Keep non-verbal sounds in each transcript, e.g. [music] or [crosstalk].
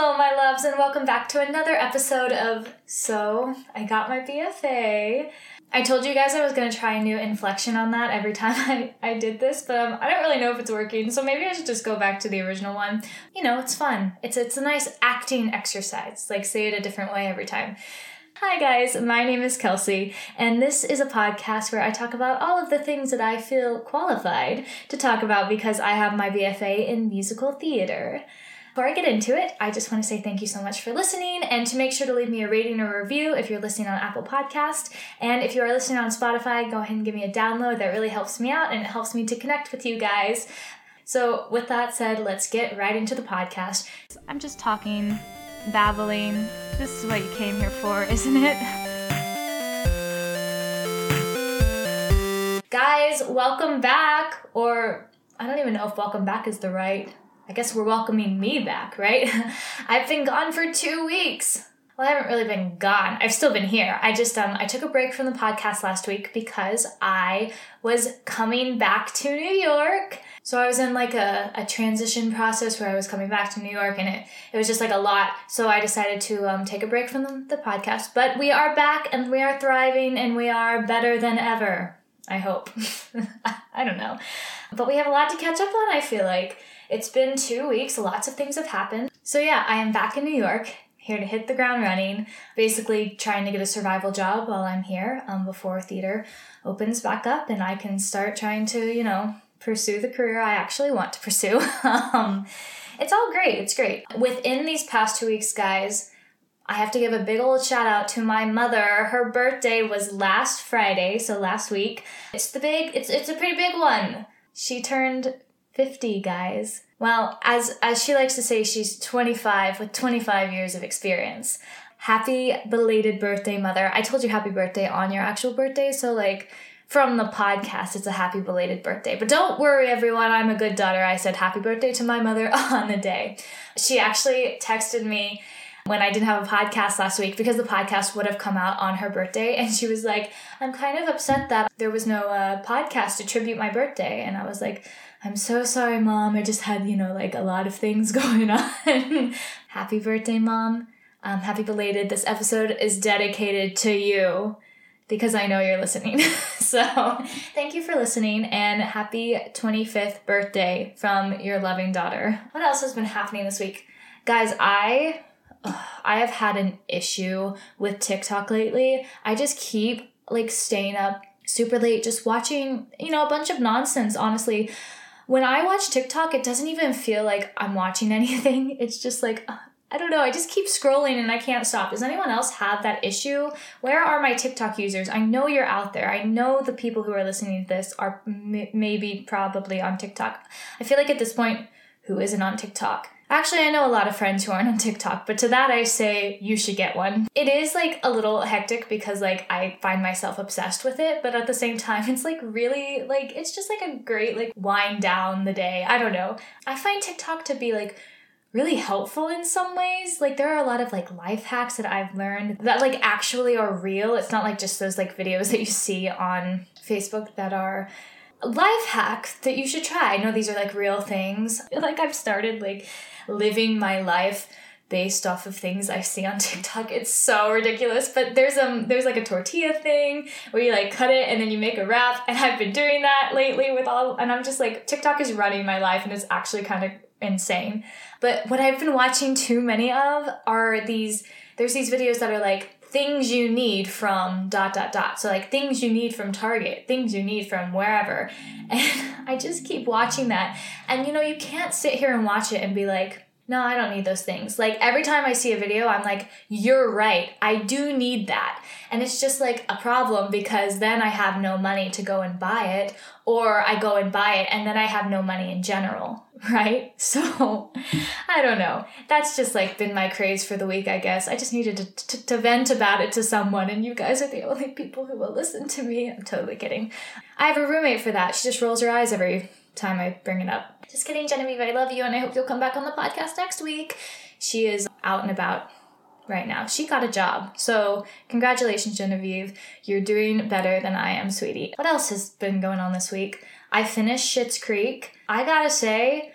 Hello, my loves, and welcome back to another episode of So I Got My BFA. I told you guys I was going to try a new inflection on that every time [laughs] I, I did this, but um, I don't really know if it's working, so maybe I should just go back to the original one. You know, it's fun. It's, it's a nice acting exercise. Like, say it a different way every time. Hi, guys. My name is Kelsey, and this is a podcast where I talk about all of the things that I feel qualified to talk about because I have my BFA in musical theater. Before I get into it, I just want to say thank you so much for listening and to make sure to leave me a rating or review if you're listening on Apple Podcast. And if you are listening on Spotify, go ahead and give me a download. That really helps me out and it helps me to connect with you guys. So, with that said, let's get right into the podcast. I'm just talking, babbling. This is what you came here for, [laughs] isn't it? Guys, welcome back. Or I don't even know if welcome back is the right I guess we're welcoming me back, right? [laughs] I've been gone for two weeks. Well, I haven't really been gone. I've still been here. I just um I took a break from the podcast last week because I was coming back to New York. So I was in like a, a transition process where I was coming back to New York and it, it was just like a lot. So I decided to um, take a break from the, the podcast. But we are back and we are thriving and we are better than ever. I hope. [laughs] I don't know. But we have a lot to catch up on, I feel like. It's been two weeks, lots of things have happened. So, yeah, I am back in New York, here to hit the ground running, basically trying to get a survival job while I'm here um, before theater opens back up and I can start trying to, you know, pursue the career I actually want to pursue. [laughs] um, it's all great, it's great. Within these past two weeks, guys, I have to give a big old shout out to my mother. Her birthday was last Friday, so last week. It's the big it's it's a pretty big one. She turned 50 guys. Well, as as she likes to say, she's 25 with 25 years of experience. Happy belated birthday, mother. I told you happy birthday on your actual birthday, so like from the podcast, it's a happy belated birthday. But don't worry, everyone, I'm a good daughter. I said happy birthday to my mother [laughs] on the day. She actually texted me when I didn't have a podcast last week because the podcast would have come out on her birthday. And she was like, I'm kind of upset that there was no uh, podcast to tribute my birthday. And I was like, I'm so sorry, mom. I just had, you know, like a lot of things [laughs] going on. happy birthday, mom. Um, happy belated. This episode is dedicated to you because I know you're listening. [laughs] so thank you for listening and happy 25th birthday from your loving daughter. What else has been happening this week? Guys, I I have had an issue with TikTok lately. I just keep like staying up super late just watching, you know, a bunch of nonsense, honestly when I watch TikTok, it doesn't even feel like I'm watching [laughs] anything. It's just like, uh, I don't know, I just keep scrolling and I can't stop. Does anyone else have that issue? Where are my TikTok users? I know you're out there. I know the people who are listening to this are m- maybe probably on TikTok. I feel like at this point, who isn't on TikTok? Actually, I know a lot of friends who aren't on TikTok, but to that I say you should get one. It is like a little hectic because like I find myself obsessed with it, but at the same time it's like really like it's just like a great like wind down the day. I don't know. I find TikTok to be like really helpful in some ways. Like there are a lot of like life hacks that I've learned that like actually are real. It's not like just those like videos that you see on Facebook that are life hack that you should try. I know these are like real things. Like I've started like living my life based off of things I see on [laughs] TikTok. It's so ridiculous. But there's um there's like a tortilla thing where you like cut it and then you make a wrap. And I've been doing that lately with all and I'm just like TikTok is running my life and it's actually kind of insane. But what I've been watching too many of are these there's these videos that are like things you need from dot dot dot. So like things you need from Target, things you need from wherever. [laughs] And I just keep watching that. And you know, you can't sit here and watch it and be like, no, I don't need those things. Like every time I see a video, I'm like, you're right. I do need that. And it's just like a problem because then I have no money to go and buy it, or I go and buy it and then I have no money in general, [laughs] right? So [laughs] I don't know. That's just like been my craze for the week, I guess. I just needed to, to, to vent about it to someone, and you guys are the only people who will listen to me. I'm totally kidding. I have a roommate for that. She just rolls her eyes every time I bring it up. Just kidding, Genevieve. I love you, and I hope you'll come back on the podcast next week. She is out and about right now. She got a job. So, congratulations, Genevieve. You're doing better than I am, sweetie. What else has been going on this week? I finished Schitt's Creek. I gotta say,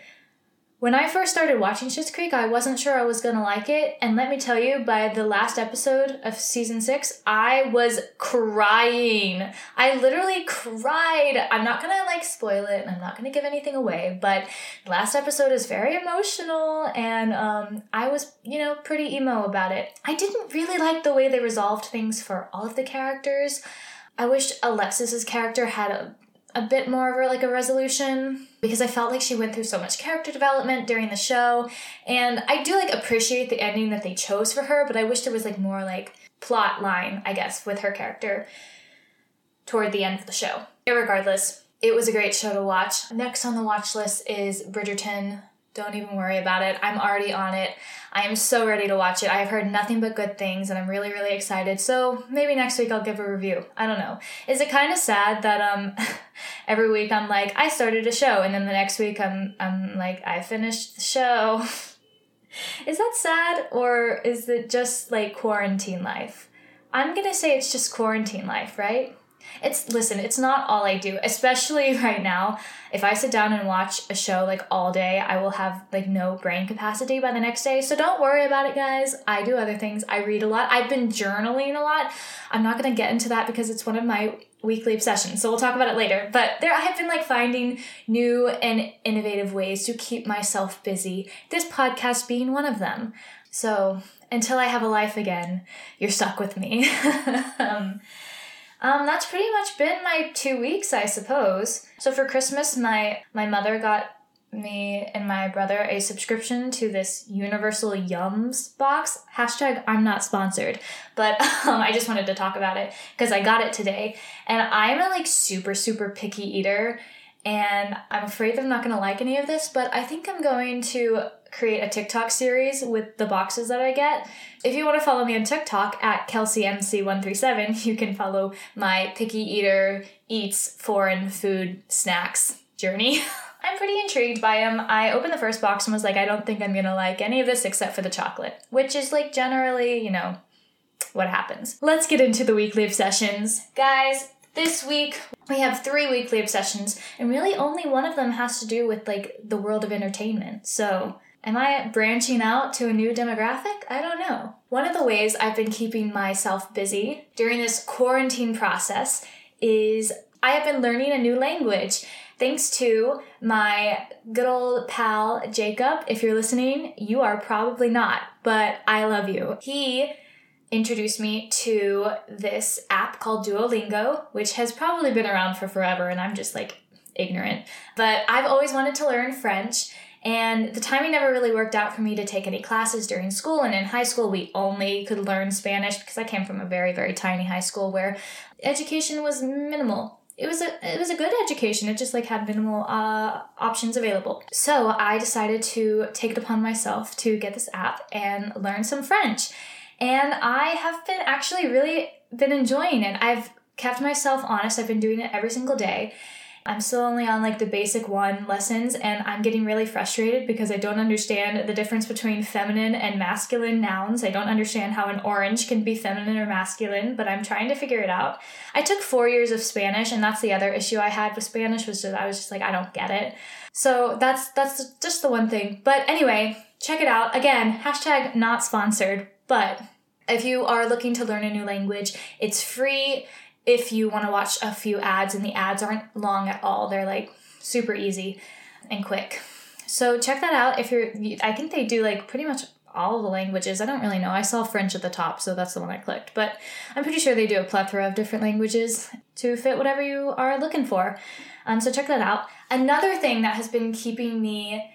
When I first started watching Schitt's Creek, I wasn't sure I was gonna like it, and let me tell you, by the last episode of season six, I was crying. I literally cried. I'm not gonna like spoil it, and I'm not gonna give anything away, but last episode is very emotional, and um, I was, you know, pretty emo about it. I didn't really like the way they resolved things for all of the characters. I wish Alexis's character had a a bit more of a, like a resolution because I felt like she went through so much character development during the show and I do like appreciate the ending that they chose for her but I wish there was like more like plot line I guess with her character toward the end of the show. Regardless, it was a great show to watch. Next on the watch list is Bridgerton. Don't even worry about it. I'm already on it. I am so ready to watch it. I've heard nothing but good things and I'm really, really excited. So maybe next week I'll give a review. I don't know. Is it kind of sad that um [laughs] every week I'm like, I started a show and then the next week I'm I'm like, I finished the show. [laughs] is that sad or is it just like quarantine life? I'm gonna say it's just quarantine life, right? It's listen, it's not all I do, especially [laughs] right now. If I sit down and watch a show like all day, I will have like no brain capacity by the next day. So don't worry about it, guys. I do other things. I read a lot. I've been journaling a lot. I'm not going to get into that because it's one of my weekly obsessions. So we'll talk about it later. But there I have been like finding new and innovative ways to keep myself busy. This podcast being one of them. So until I have a life again, you're stuck with me. [laughs] um, um, that's pretty much been my two weeks, I suppose. So for Christmas, my my mother got me and my brother a subscription to this Universal Yums box. Hashtag I'm not sponsored, but [laughs] um, I just wanted to talk about it because I got it today. And I'm a like super, super picky eater. And I'm afraid that I'm not going to like any of this, but I think I'm going to create a TikTok series with the boxes that I get. If you want to follow me on TikTok at KelseyMC137, [laughs] you can follow my picky eater eats foreign food snacks journey. [laughs] I'm pretty intrigued by them. I opened the first box and was like, I don't think I'm gonna like any of this except for the chocolate, which is like generally, you know, what happens. Let's get into the weekly obsessions. Guys, this week we have three weekly obsessions, and really only one of them has to do with like the world of entertainment. So Am I branching out to a new demographic? I don't know. One of the ways I've been keeping myself busy during this quarantine process is I have been learning a new language. Thanks to my good old pal Jacob. If you're listening, you are probably not, but I love you. He introduced me to this app called Duolingo, which has probably been around for forever, and I'm just like ignorant. But I've always wanted to learn French, and the timing never really worked out for me to take any classes during school. And in high school, we only could learn Spanish because I came from a very, very tiny high school where education was minimal. It was a it was a good education. It just like had minimal uh, options available. So I decided to take it upon myself to get this app and learn some French. And I have been actually really been enjoying it. I've kept myself honest. I've been doing it every single day. I'm still only on like the basic one lessons and I'm getting really frustrated because I don't understand the difference between feminine and masculine nouns. I don't understand how an orange can be feminine or masculine, but I'm trying to figure it out. I took 4 years of Spanish and that's the other issue I had with Spanish was just I was just like I don't get it. So that's that's just the one thing. But anyway, check it out. Again, hashtag not sponsored, but if you are looking to learn a new language, it's free if you want to watch a few ads and the ads aren't long at all. They're like super easy and quick. So check that out if you're i think they do like pretty much all the languages. I don't really know. I saw french at the top so that's the one i clicked. But i'm pretty sure they do a plethora of different languages to fit whatever you are looking for. Um, so check that out. Another thing that has been keeping me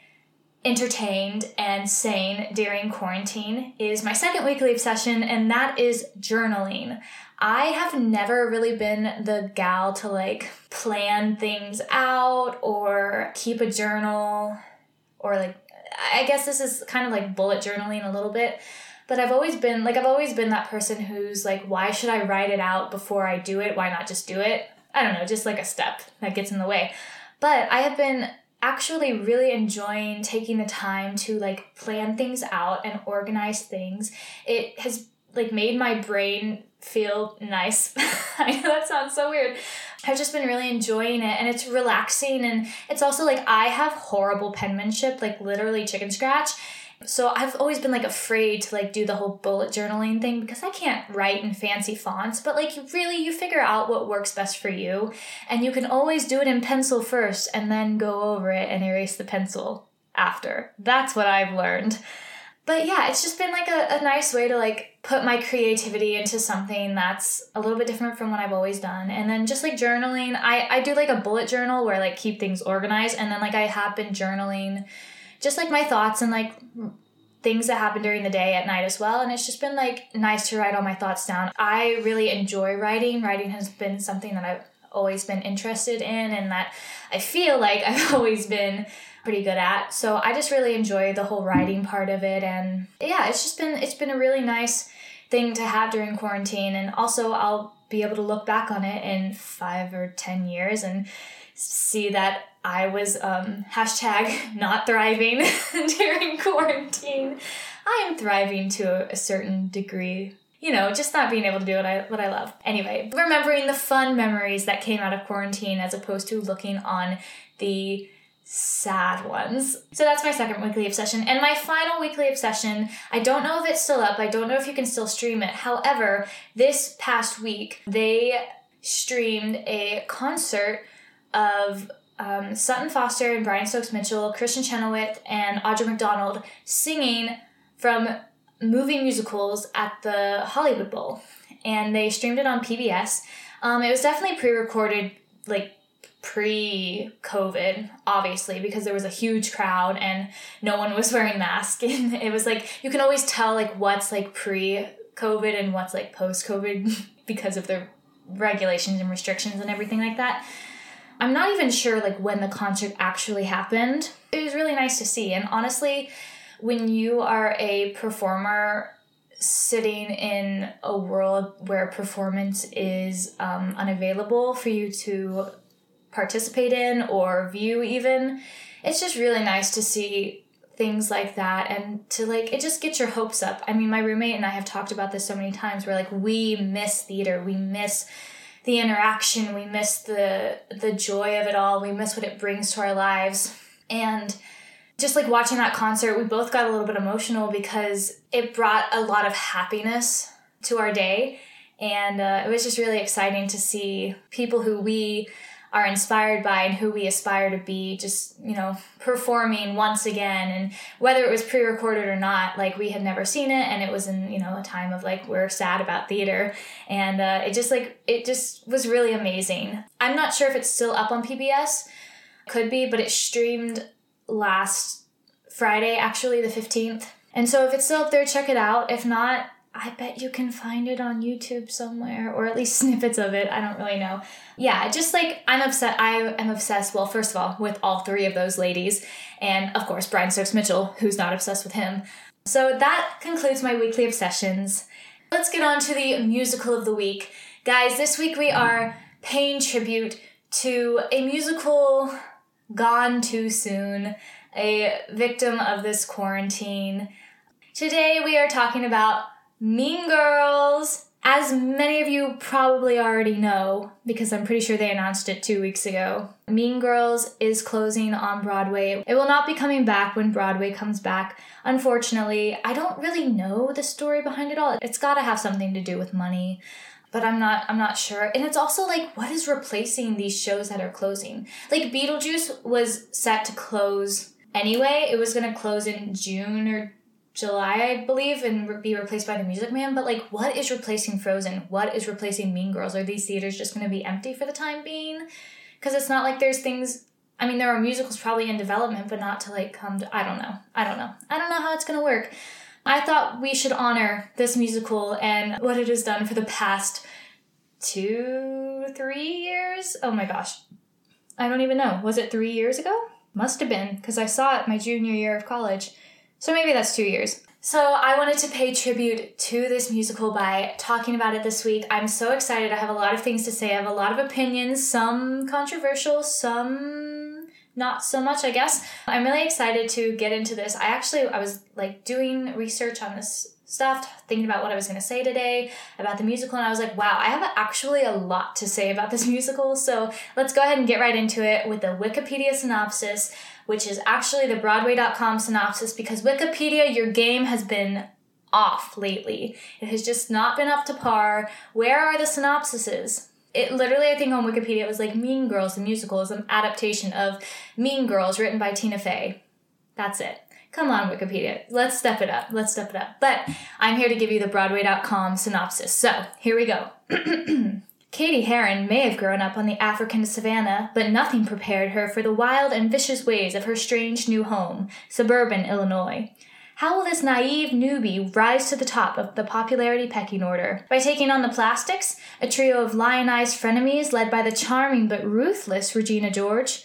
entertained and sane during quarantine is my second weekly obsession, and that is journaling. I have never really been the gal to like plan things out or keep a journal or like, I guess this is kind of like bullet journaling a little bit. But I've always been like, I've always been that person who's like, why should I write it out before I do it? Why not just do it? I don't know, just like a step that gets in the way. But I have been actually really enjoying taking the time to like plan things out and organize things. It has like made my brain feel nice. [laughs] I know that sounds so weird. I've just been really enjoying it and it's relaxing and it's also like I have horrible penmanship, like literally chicken scratch. So I've always been like afraid to like do the whole bullet journaling thing because I can't write in fancy fonts, but like really you figure out what works best for you and you can always do it in pencil first and then go over it and erase the pencil after. That's what I've learned but yeah, it's just been like a, a nice way to like put my creativity into something that's a little bit different from what I've always done. And then just like journaling, I, I do like a bullet journal where I like keep things organized. And then like I have been journaling just like my thoughts and like things that happen during the day at night as well. And it's just been like nice to write all my thoughts down. I really enjoy writing. Writing has been something that I've always been interested in and that I feel like [laughs] I've always been pretty good at. So I just really enjoy the whole writing part of it and yeah, it's just been it's been a really nice thing to have during quarantine and also I'll be able to look back on it in 5 or 10 years and see that I was um, hashtag [laughs] not thriving [laughs] during quarantine. I am thriving to a, certain degree you know, just not being able to do what I what I love. Anyway, remembering the fun memories that came out of quarantine as opposed to looking on the sad ones. So that's my second weekly obsession. And my final weekly obsession, I don't know if it's still up. I don't know if you can still stream it. However, this past week, they streamed a concert of um, Sutton Foster and Brian Stokes Mitchell, Kristin Chenoweth, and Audra McDonald singing from movie musicals at the Hollywood Bowl. And they streamed it on PBS. Um, it was definitely pre recorded, like pre COVID, obviously, because there was a huge crowd and no one was [laughs] wearing masks. And it was like, you can always tell like what's like pre COVID and what's like post COVID [laughs] because of the regulations and restrictions and everything like that. I'm not even sure like when the concert actually happened. It was really nice to see. And honestly, when you are a performer sitting in a world where performance is um, unavailable for you to participate in or view even it's just really nice to see things like that and to like it just gets your hopes up i mean my roommate and i have talked about this so many times where like we miss theater we miss the interaction we miss the the joy of it all. We miss what it brings to our lives. And just like watching that concert we both got a little bit emotional because it brought a lot of happiness to our day. And uh, it was just really exciting to see people who we are inspired by and who we aspire to be just you know performing once again. And whether it was pre-recorded or not like we had never seen it and it was in you know a time of like we're sad about theater. And uh, it just like it just was really amazing. I'm not sure if it's still up on pbs could be but it streamed last friday actually the 15th and so if it's still up there check it out. If not I bet you can find it on YouTube somewhere, or at least [laughs] snippets of it. I don't really know. Yeah, just like I'm upset. I am obsessed. Well, first of all, with all three of those ladies, and of course Brian Stokes Mitchell, who's not obsessed with him. So that concludes my weekly obsessions. Let's get on to the musical of the week, guys. This week we are paying tribute to a musical gone too soon, a victim of this quarantine. Today we are talking about Mean Girls. As many of you probably already know, because I'm pretty sure they announced it two weeks ago, Mean Girls is closing on Broadway. It will not be coming back when Broadway comes back. Unfortunately, I don't really know the story behind it all. It's got to have something to do with money but I'm not I'm not sure. And it's also like what is replacing these shows that are closing? Like Beetlejuice was set to close anyway. It was going to close in June or July, I believe, and be replaced by The Music Man. But like, what is replacing Frozen? What is replacing Mean Girls? Are these theaters just going to be empty for the time being? Because it's not like there's things. I mean, there are musicals probably in development, but not to like come to. I don't know. I don't know. I don't know how it's going to work. I thought we should honor this musical and what it has done for the past two, three years. Oh my gosh. I don't even know. Was it three years ago? Must have been, because I saw it my junior year of college. So maybe that's two years. So I wanted to pay tribute to this musical by talking about it this week. I'm so excited. I have a lot of things to say. I have a lot of opinions, some controversial, some not so much, I guess. I'm really excited to get into this. I actually I was like doing research on this stuff, thinking about what I was going to say today about the musical, and I was like, wow, I have actually a lot to say about this [laughs] musical. So let's go ahead and get right into it with the Wikipedia synopsis, which is actually the Broadway.com synopsis because Wikipedia, your game has been off lately. It has just not been up to par. Where are the synopsises? It literally, I think on Wikipedia, it was like Mean Girls, the musical, is an adaptation of Mean Girls written by Tina Fey. That's it. Come on, Wikipedia. Let's step it up. Let's step it up. But I'm here to give you the Broadway.com synopsis. So here we go. [clears throat] Cady Heron may have grown up on the African savannah, but nothing prepared her for the wild and vicious ways of her strange new home, suburban Illinois. How will this naive newbie rise to the top of the popularity pecking order? By taking on the Plastics, a trio of lionized frenemies led by the charming but ruthless Regina George.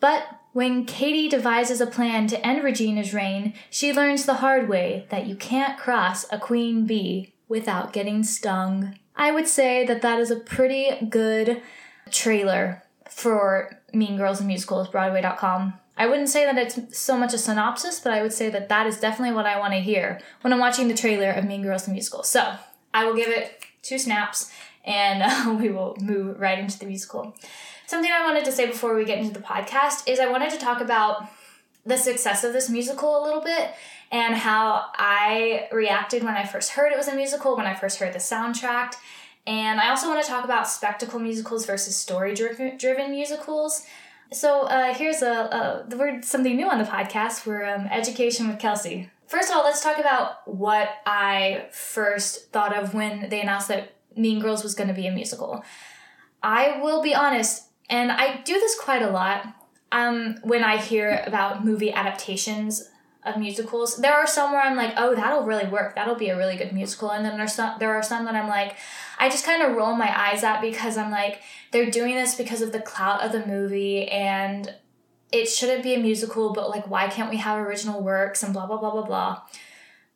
But when Cady devises a plan to end Regina's reign, she learns the hard way that you can't cross a queen bee without getting stung. I would say that that is a pretty good trailer for Mean Girls and Musicals, Broadway.com. I wouldn't say that it's so much a synopsis, but I would say that that is definitely what I want to hear when I'm watching the trailer of Mean Girls the Musical. So I will give it two snaps and [laughs] we will move right into the musical. Something I wanted to say before we get into the podcast is I wanted to talk about the success of this musical a little bit and how I reacted when I first heard it was a musical, when I first heard the soundtrack. And I also want to talk about spectacle musicals versus story driven musicals. So uh, here's a, a word something new on the podcast. We're um, education with Kelsey. First of all, let's talk about what I first thought of when they announced that Mean Girls was going to be a musical. I will be honest, and I do this quite a lot. Um, when I hear about movie adaptations of musicals, there are some where I'm like, oh, that'll really work. That'll be a really good musical. And then there's some, there are some that I'm like, I just kind of roll my eyes at because I'm like, they're doing this because of the clout of the movie and it shouldn't be a musical, but like, why can't we have original works and blah, blah, blah, blah, blah.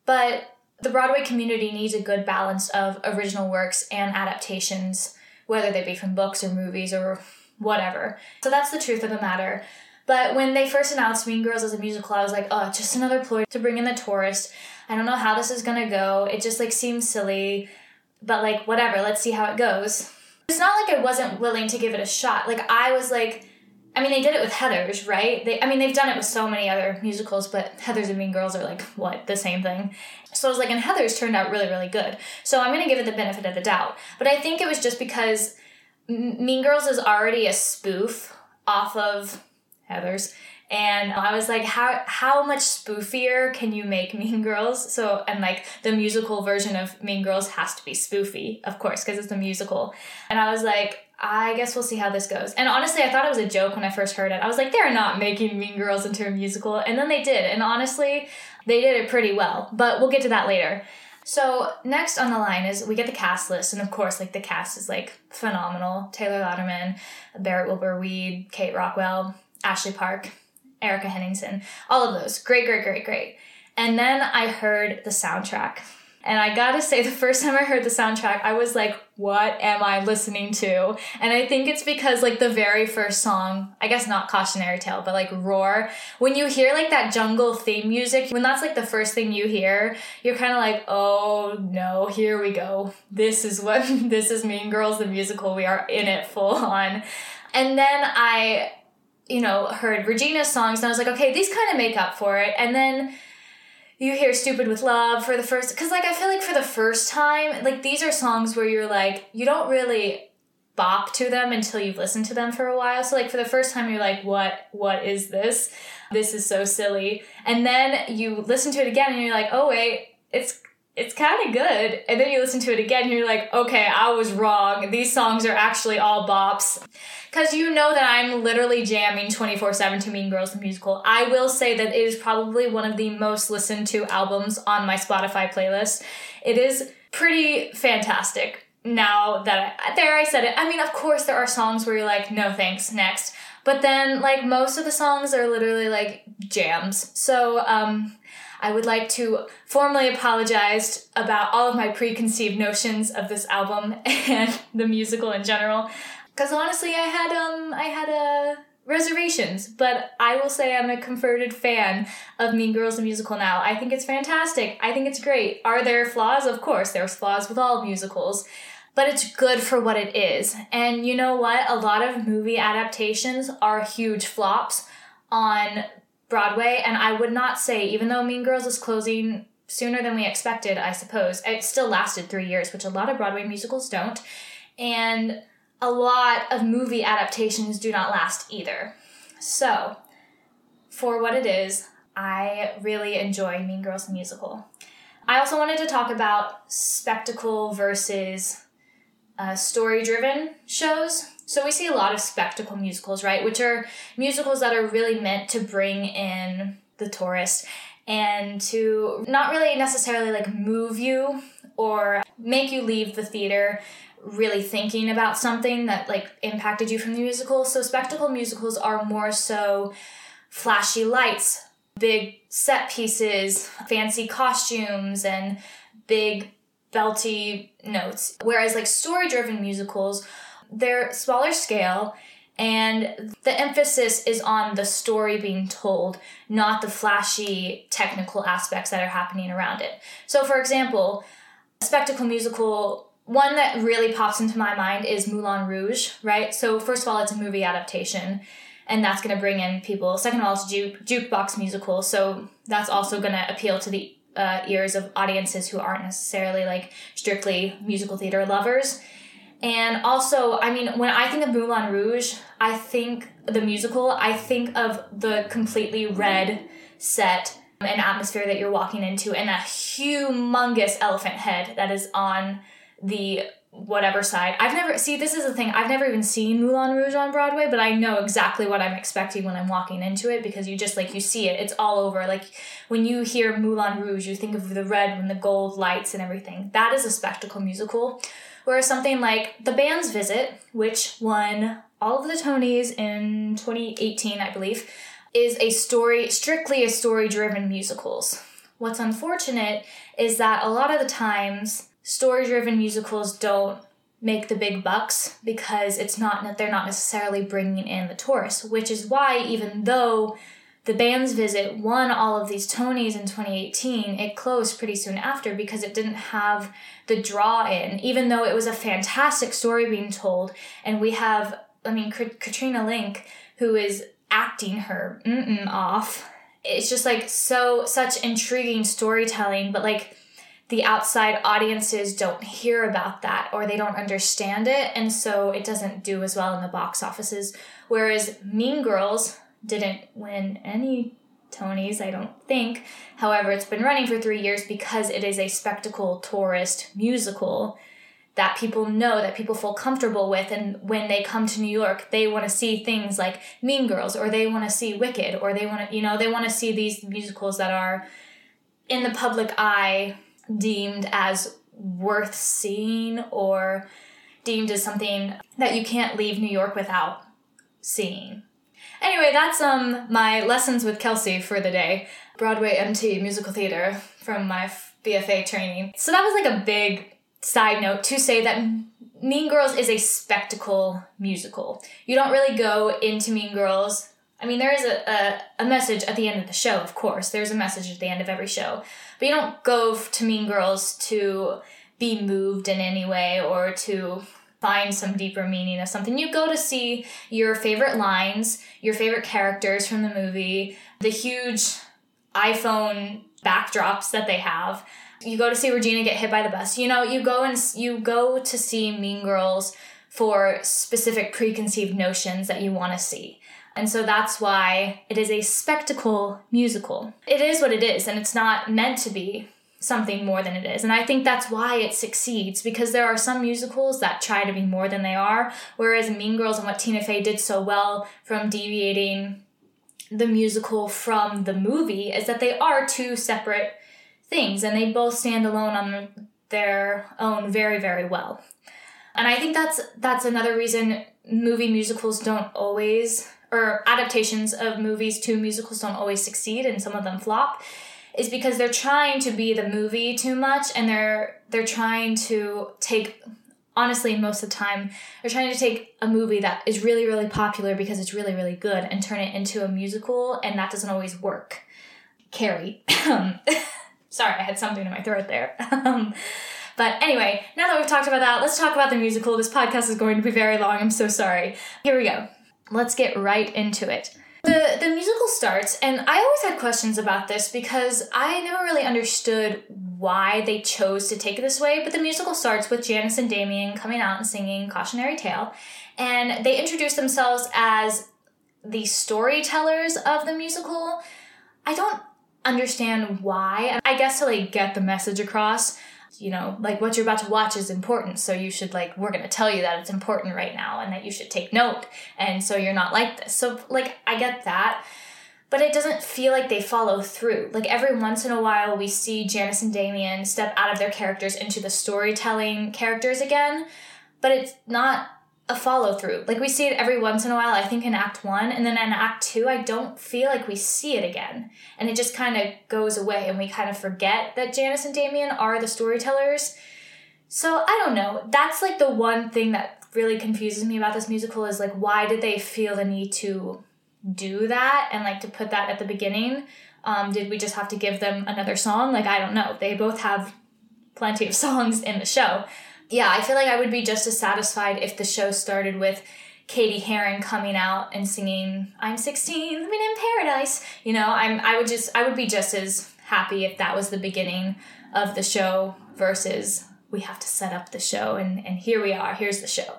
But the Broadway community needs a good balance of original works and adaptations, whether they be from books or movies or whatever. So that's the truth of the matter. But when they first announced Mean Girls as a musical, I was like, oh, just another ploy to bring in the tourist. I don't know how this is gonna go. It just like seems silly, but like whatever. Let's see how it goes. It's not like I wasn't willing to give it a shot. Like I was like, I mean, they did it with Heathers, right? They, I mean, they've done it with so many other musicals, but Heathers and Mean Girls are like what the same thing. So I was like, and Heathers turned out really, really good. So I'm gonna give it the benefit of the doubt. But I think it was just because Mean Girls is already a spoof off of Heathers. And I was like, how how much spoofier can you make [laughs] Mean Girls? So and like the musical version of Mean Girls has to be spoofy, of course, because it's a musical. And I was like, I guess we'll see how this goes. And honestly, I thought it was a joke when I first heard it. I was like, they're not making Mean Girls into a musical. And then they did. And honestly, they did it pretty well. But we'll get to that later. So next on the line is we get the cast list, and of course, like the cast is like phenomenal. Taylor Louderman, Barrett Wilbert Weed, Kate Rockwell, Ashley Park, Erika Henningsen, all of those. Great, great, great, great. And then I heard the soundtrack. And I gotta say, the first time I heard the soundtrack, I was like, what am I listening to? And I think it's because, like, the very first song, I guess not Cautionary Tale, but like Roar, when you hear like that jungle theme music, when that's like the first thing you hear, you're kind of like, oh no, here we go. This is what, [laughs] this is Mean Girls, the musical. We are in it full on. And then I you know, heard Regina's songs and I was like, okay, these kind of make up for it. And then you hear Stupid with Love for the first, because like I feel like for the first time, like these are songs where you're like, you don't really bop to them until you've listened to them for a while. So like for the first time, you're like, what, what is this? This is so silly. And then you listen to it again and you're like, oh wait, it's it's kind of good. And then you listen to it again and you're like, okay, I was wrong. These songs are actually all bops. Because you know that I'm literally jamming 24 7 to Mean Girls the Musical. I will say that it is probably one of the most listened to albums on my Spotify playlist. It is pretty fantastic now that I, there I said it. I mean, of course, there are songs where you're like, no thanks, next. But then, like, most of the songs are literally like jams. So, um, I would like to formally apologize about all of my preconceived notions of this album [laughs] and the musical in general. Because honestly, I had um I had a reservations, but I will say I'm a converted fan of Mean Girls the musical now. I think it's fantastic. I think it's great. Are there flaws? Of course, there's flaws with all musicals, but it's good for what it is. And you know what? A lot of movie adaptations are huge flops on Broadway, and I would not say, even though Mean Girls is closing sooner than we expected, I suppose, it still lasted three years, which a lot of Broadway musicals don't. And a lot of movie adaptations do not last either. So, for what it is, I really enjoy Mean Girls musical. I also wanted to talk about spectacle versus uh, story driven shows. So, we see a lot of spectacle musicals, right? Which are musicals that are really meant to bring in the tourist and to not really necessarily like move you or make you leave the theater really thinking about something that like impacted you from the musical. So spectacle musicals are more so flashy lights, big set pieces, fancy costumes and big belty notes. Whereas like story driven musicals, they're smaller scale and the emphasis is on the story being told, not the flashy technical aspects that are happening around it. So for example, a spectacle musical one that really pops into my mind is Moulin Rouge, right? So first of all, it's a movie adaptation, and that's going to bring in people. Second of all, it's juke jukebox musical, so that's also going to appeal to the uh, ears of audiences who aren't necessarily like strictly musical theater lovers. And also, I mean, when I think of Moulin Rouge, I think the musical, I think of the completely red set and atmosphere that you're walking into, and that humongous elephant head that is on the whatever side. I've never see this is the thing. I've never even seen Moulin Rouge on Broadway, but I know exactly what I'm expecting when I'm walking into it because you just like you see it. It's all over. Like when you hear Moulin Rouge, you think of the red and the gold lights and everything. That is a spectacle musical. Whereas something like The Band's Visit, which won all of the Tonys in 2018, I believe, is a story strictly a story driven musicals. What's unfortunate is that a lot of the times story driven musicals don't make the big bucks because it's not they're not necessarily bringing in the tourists which is why even though the band's visit won all of these tonys in 2018 it closed pretty soon after because it didn't have the draw in even though it was a fantastic story being told. And we have i mean Katrina Lenk, who is acting her off. It's just like so such intriguing storytelling but like the outside audiences don't hear about that or they don't understand it and so it doesn't do as well in the box offices. Whereas mean girls didn't win any tonys i don't think however it's been running for three years because it is a spectacle tourist musical that people know that people feel comfortable with and when they come to new york they want to see things like mean girls or they want to see wicked or they want to you know they want to see these musicals that are in the public eye deemed as worth seeing or deemed as something that you can't leave New York without seeing. Anyway, that's um my lessons with Kelsey for the day. Broadway MT musical theater from my BFA training. So that was like a big side note to say that Mean Girls is a spectacle musical. You don't really go into Mean Girls. I mean, there is a, a, a message at the end of the show, of course. There's a message at the end of every show. But you don't go to Mean Girls to be moved in any way or to find some deeper meaning of something. You go to see your favorite lines, your favorite characters from the movie, the huge iPhone backdrops that they have. You go to see Regina get hit by the bus. You know, you go and you go to see Mean Girls for specific preconceived notions that you want to see. And so that's why it is a spectacle musical. It is what it is, and it's not meant to be something more than it is. And I think that's why it succeeds because there are some musicals that try to be more than they are, whereas Mean Girls and what Tina Fey did so well from deviating the musical from the movie is that they are two separate things and they both stand alone on their own very very well. And I think that's that's another reason movie musicals don't always or adaptations of movies to musicals don't always succeed and some of them flop is because they're trying to be the movie too much and they're they're trying to take honestly, most of the time, they're trying to take a movie that is really, really popular because it's really, really good and turn it into a musical, and that doesn't always work. Carrie. [laughs] Sorry, I had something in my throat there. [laughs] But anyway, now that we've talked about that, let's talk about the musical. This podcast is going to be very long. I'm so sorry. Here we go. Let's get right into it. The, the musical starts, and I always had questions about this because I never really understood why they chose to take it this way. But the musical starts with Janice and Damien coming out and singing Cautionary Tale, and they introduce themselves as the storytellers of the musical. I don't understand why. I guess to like get the message across you know, like what you're about to watch is important. So you should like, we're going to tell you that it's important right now and that you should take note. And so you're not like this. So like, I get that. But it doesn't feel like they follow through. Like every once in a while, we see Janice and Damien step out of their characters into the storytelling characters again, but it's not a follow through. Like we see it every once in a while, I think in Act One, and then in Act Two, I don't feel like we see it again. And it just kind of goes away, and we kind of forget that Janice and Damien are the storytellers. So I don't know. That's like the one thing that really confuses me about this musical is like, why did they feel the need to do that and like to put that at the beginning? Um, did we just have to give them another song? Like, I don't know. They both have plenty of [laughs] songs in the show yeah, I feel like I would be just as satisfied if the show started with Cady Heron coming out and singing "I'm 16, living in paradise." You know, I'm I would just I would be just as happy if that was the beginning of the show versus we have to set up the show and and here we are. Here's the show.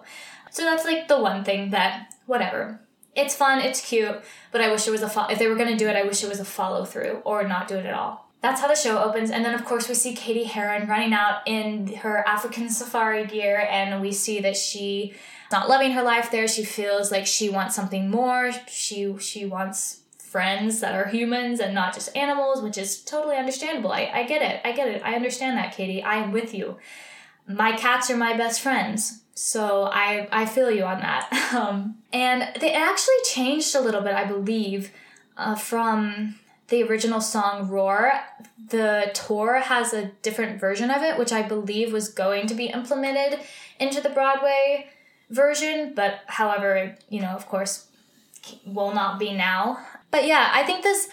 So that's like the one thing that whatever. It's fun, it's cute, but I wish it was a fo- if they were going to do it, I wish it was a follow through or not do it at all that's how the show opens. And then, of course, we see Cady Heron running out in her African safari gear, and we see that she not loving her life there. She feels like she wants something more. She she wants friends that are humans and not just animals, which is totally understandable. I, I get it. I get it. I understand that, Cady. I am with you. My cats are my best friends. So I, I feel you on that. [laughs] Um, and they actually changed a little bit, I believe, uh, from the original song Roar, the tour has a different version of it, which I believe was going to be implemented into the Broadway version, but however, you know, of course, will not be now. But yeah, I think this.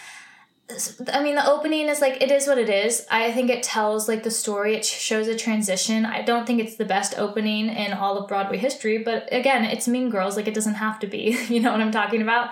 I mean, the opening is like, it is what it is. I think it tells like the story, it shows a transition. I don't think it's the best opening in all of Broadway history, but again, it's Mean Girls, like, it doesn't have to be. [laughs] you know what I'm talking about?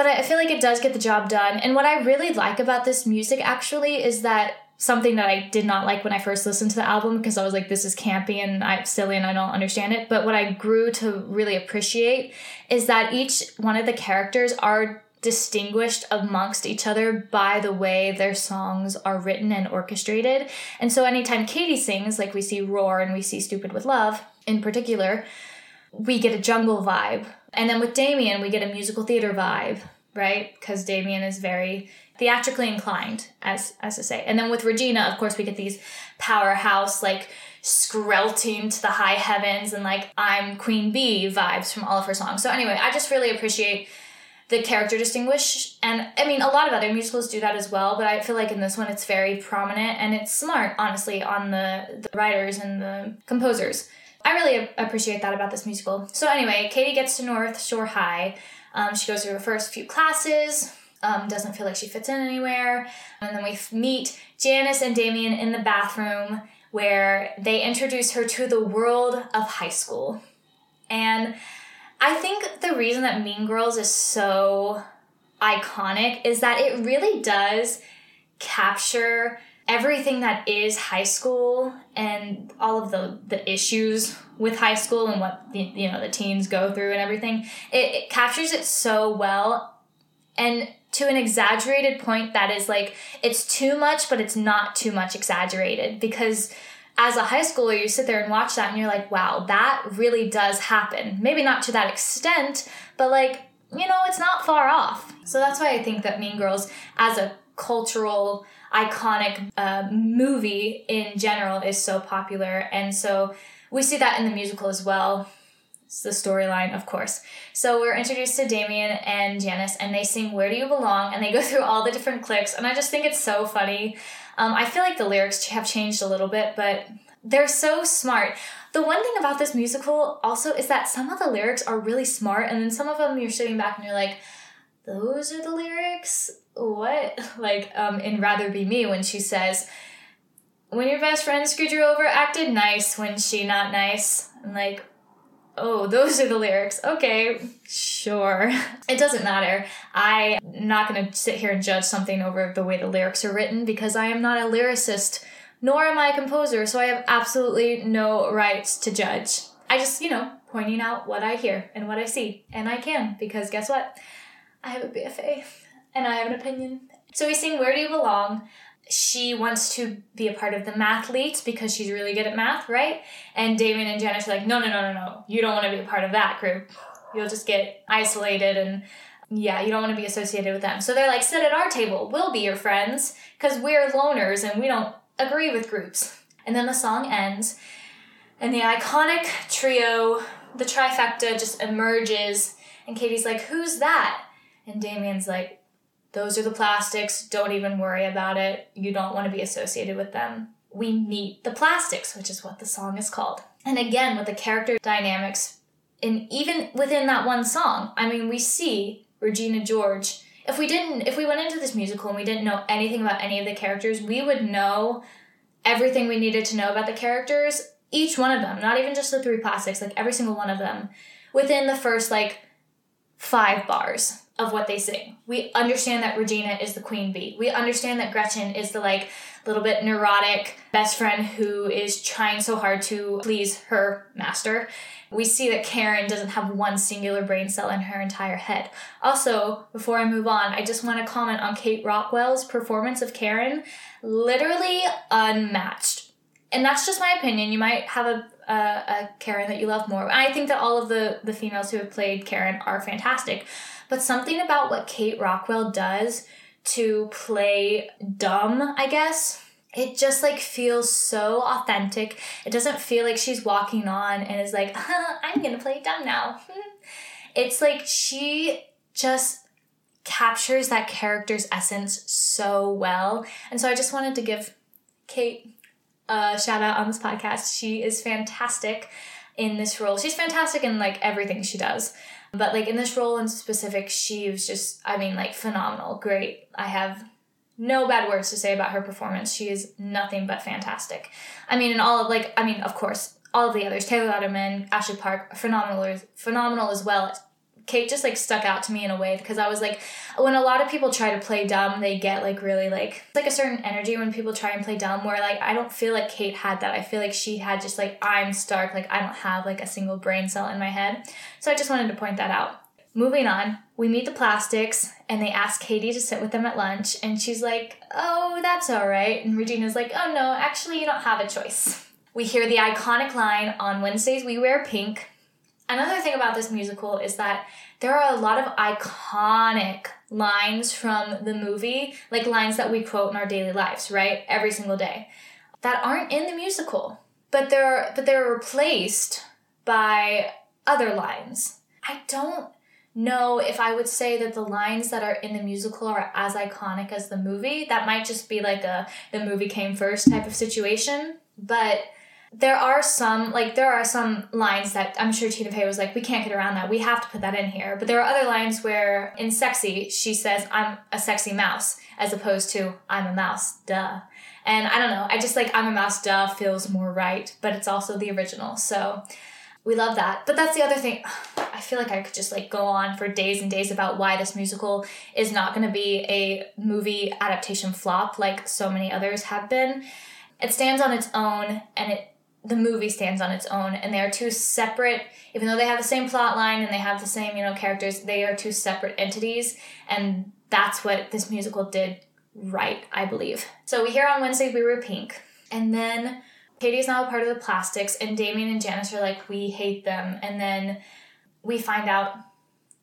But I feel like it does get the job done. And what I really like about this music actually is that something that I did not like when I first listened to the album because I was like, this is campy and I silly and I don't understand it. But what I grew to really appreciate is that each one of the characters are distinguished amongst each other by the way their songs are written and orchestrated. And so anytime Cady sings, like we see Roar and we see Stupid with Love in particular, we get a jungle vibe and then with Damien, we get a musical theater vibe, right? Because Damien is very theatrically inclined, as as to say. And then with Regina, of course, we get these powerhouse like skrelting to the high heavens and like I'm Queen Bee vibes from all of her songs. So anyway, I just really appreciate the character distinguish and I mean a lot of other musicals do that as well, but I feel like in this one it's very prominent and it's smart, honestly, on the, the writers and the composers. I really appreciate that about this musical. So anyway, Cady gets to North Shore High. Um, she goes through her first few classes. Um, doesn't feel like she fits in anywhere. And then we meet Janice and Damien in the bathroom where they introduce her to the world of high school. And I think the reason that Mean Girls is so iconic is that it really does capture everything that is high school and all of the the issues with high school and what the, you know the teens go through and everything it, it captures it so well. And to an exaggerated point that is like it's too much but it's not too much exaggerated. Because as a high schooler you sit there and watch that and you're like wow that really does happen. Maybe not to that extent but like you know it's not far off. So that's why i think that mean girls as a cultural iconic uh, movie in general is so popular. And so we see that in the musical as well. It's the storyline, of course. So we're introduced to Damien and Janice, and they sing Where Do You Belong? And they go through all the different cliques. And I just think it's so funny. Um, I feel like the lyrics have changed a little bit, but They're so smart. The one thing about this musical also is that some of the lyrics are really smart, and then some of them you're sitting back and you're like, those are the lyrics? What? [laughs] Like um, in Rather Be Me when she says, when your best friend screwed you over, acted nice when she not nice. I'm like, oh, [laughs] those are the lyrics. Okay, sure. [laughs] It doesn't matter. I'm not going to sit here and judge something over the way the lyrics are written because I am not a lyricist, nor am I a composer, so I have absolutely no rights to judge. I just, you know, pointing out what I hear and what I see. And I can because guess what? I have a BFA and I have an opinion. So we sing Where Do You Belong? she wants to be a part of the mathletes because she's really good at math, right? And Damian and Janis are like, no, no, no, no, no. You don't want to be a part of that group. You'll just get isolated and yeah, you don't want to be associated with them. So they're like, sit at our table. We'll be your friends because we're loners and we don't agree with groups. And then the song ends and the iconic trio, the trifecta just emerges and Cady's like, who's that? And Damian's like, those are the plastics. Don't even worry about it. You don't want to be associated with them. We meet the plastics, which is what the song is called. And again, with the character dynamics, and even within that one song, I mean, we see Regina George. If we didn't, if we went into this musical and we didn't know anything about any of the characters, we would know everything we needed to know about the characters, each one of them, not even just the three plastics, like every single one of them, within the first like five bars of what they sing. We understand that Regina is the queen bee. We understand that Gretchen is the like little bit neurotic best friend who is trying so hard to please her master. We see that Karen doesn't have one singular brain cell in her entire head. Also, before I move on, I just want to comment on Kate Rockwell's performance of Karen. Literally unmatched. And that's just my opinion. You might have a, a, a Karen that you love more. I think that all of the, the females who have played Karen are fantastic. But something about what Kate Rockwell does to play dumb, I guess, it just like feels so authentic. It doesn't feel like she's walking on and is like, [laughs] I'm gonna play dumb now. [laughs] it's like she just captures that character's essence so well. And so I just wanted to give Kate a shout out on this podcast. She is fantastic in this role. She's fantastic in like everything she does. But like in this role in specific, she was just, I mean, like phenomenal, great. I have no bad words to say about her performance. She is nothing but fantastic. I mean, and all of like, I mean, of course, all of the others, Taylor Louderman, Ashley Park, phenomenal, phenomenal as well. Kate just like stuck out to me in a way because I was like, when a lot of people try to play dumb, they get like really like like a certain energy when people try and play dumb. Where like I don't feel like Kate had that. I feel like she had just like I'm Stark. Like I don't have like a single brain cell in my head. So I just wanted to point that out. Moving on, we meet the plastics and they ask Cady to sit with them at lunch, and she's like, "Oh, that's all right." And Regina's like, "Oh no, actually, you don't have a choice." We hear the iconic line on Wednesdays we wear pink Another thing about this musical is that there are a lot of iconic lines from the movie, like lines that we quote in our daily lives, right? Every single day, that aren't in the musical, but they're but they're replaced by other lines. I don't know if I would say that the lines that are in the musical are as iconic as the movie. That might just be like a the movie came first type of situation, but there are some like there are some lines that I'm sure Tina Fey was like, we can't get around that. We have to put that in here. But there are other lines where in Sexy she says, "I'm a sexy mouse," as opposed to "I'm a mouse." Duh. And I don't know. I just like "I'm a mouse." Duh feels more right, but it's also the original. So we love that. But that's the other thing. [sighs] I feel like I could just like go on for days and days about why this musical is not going to be a movie adaptation flop like so many others have been. It stands on its own and it the movie stands on its own and they are two separate even though they have the same plot line and they have the same you know characters they are two separate entities and that's what this musical did right i believe. So we hear on wednesday we were pink and then cady is now a part of the plastics and damian and janis are like we hate them. And then we find out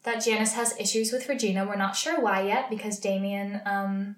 that janis has issues with regina. We're not sure why yet because damian um,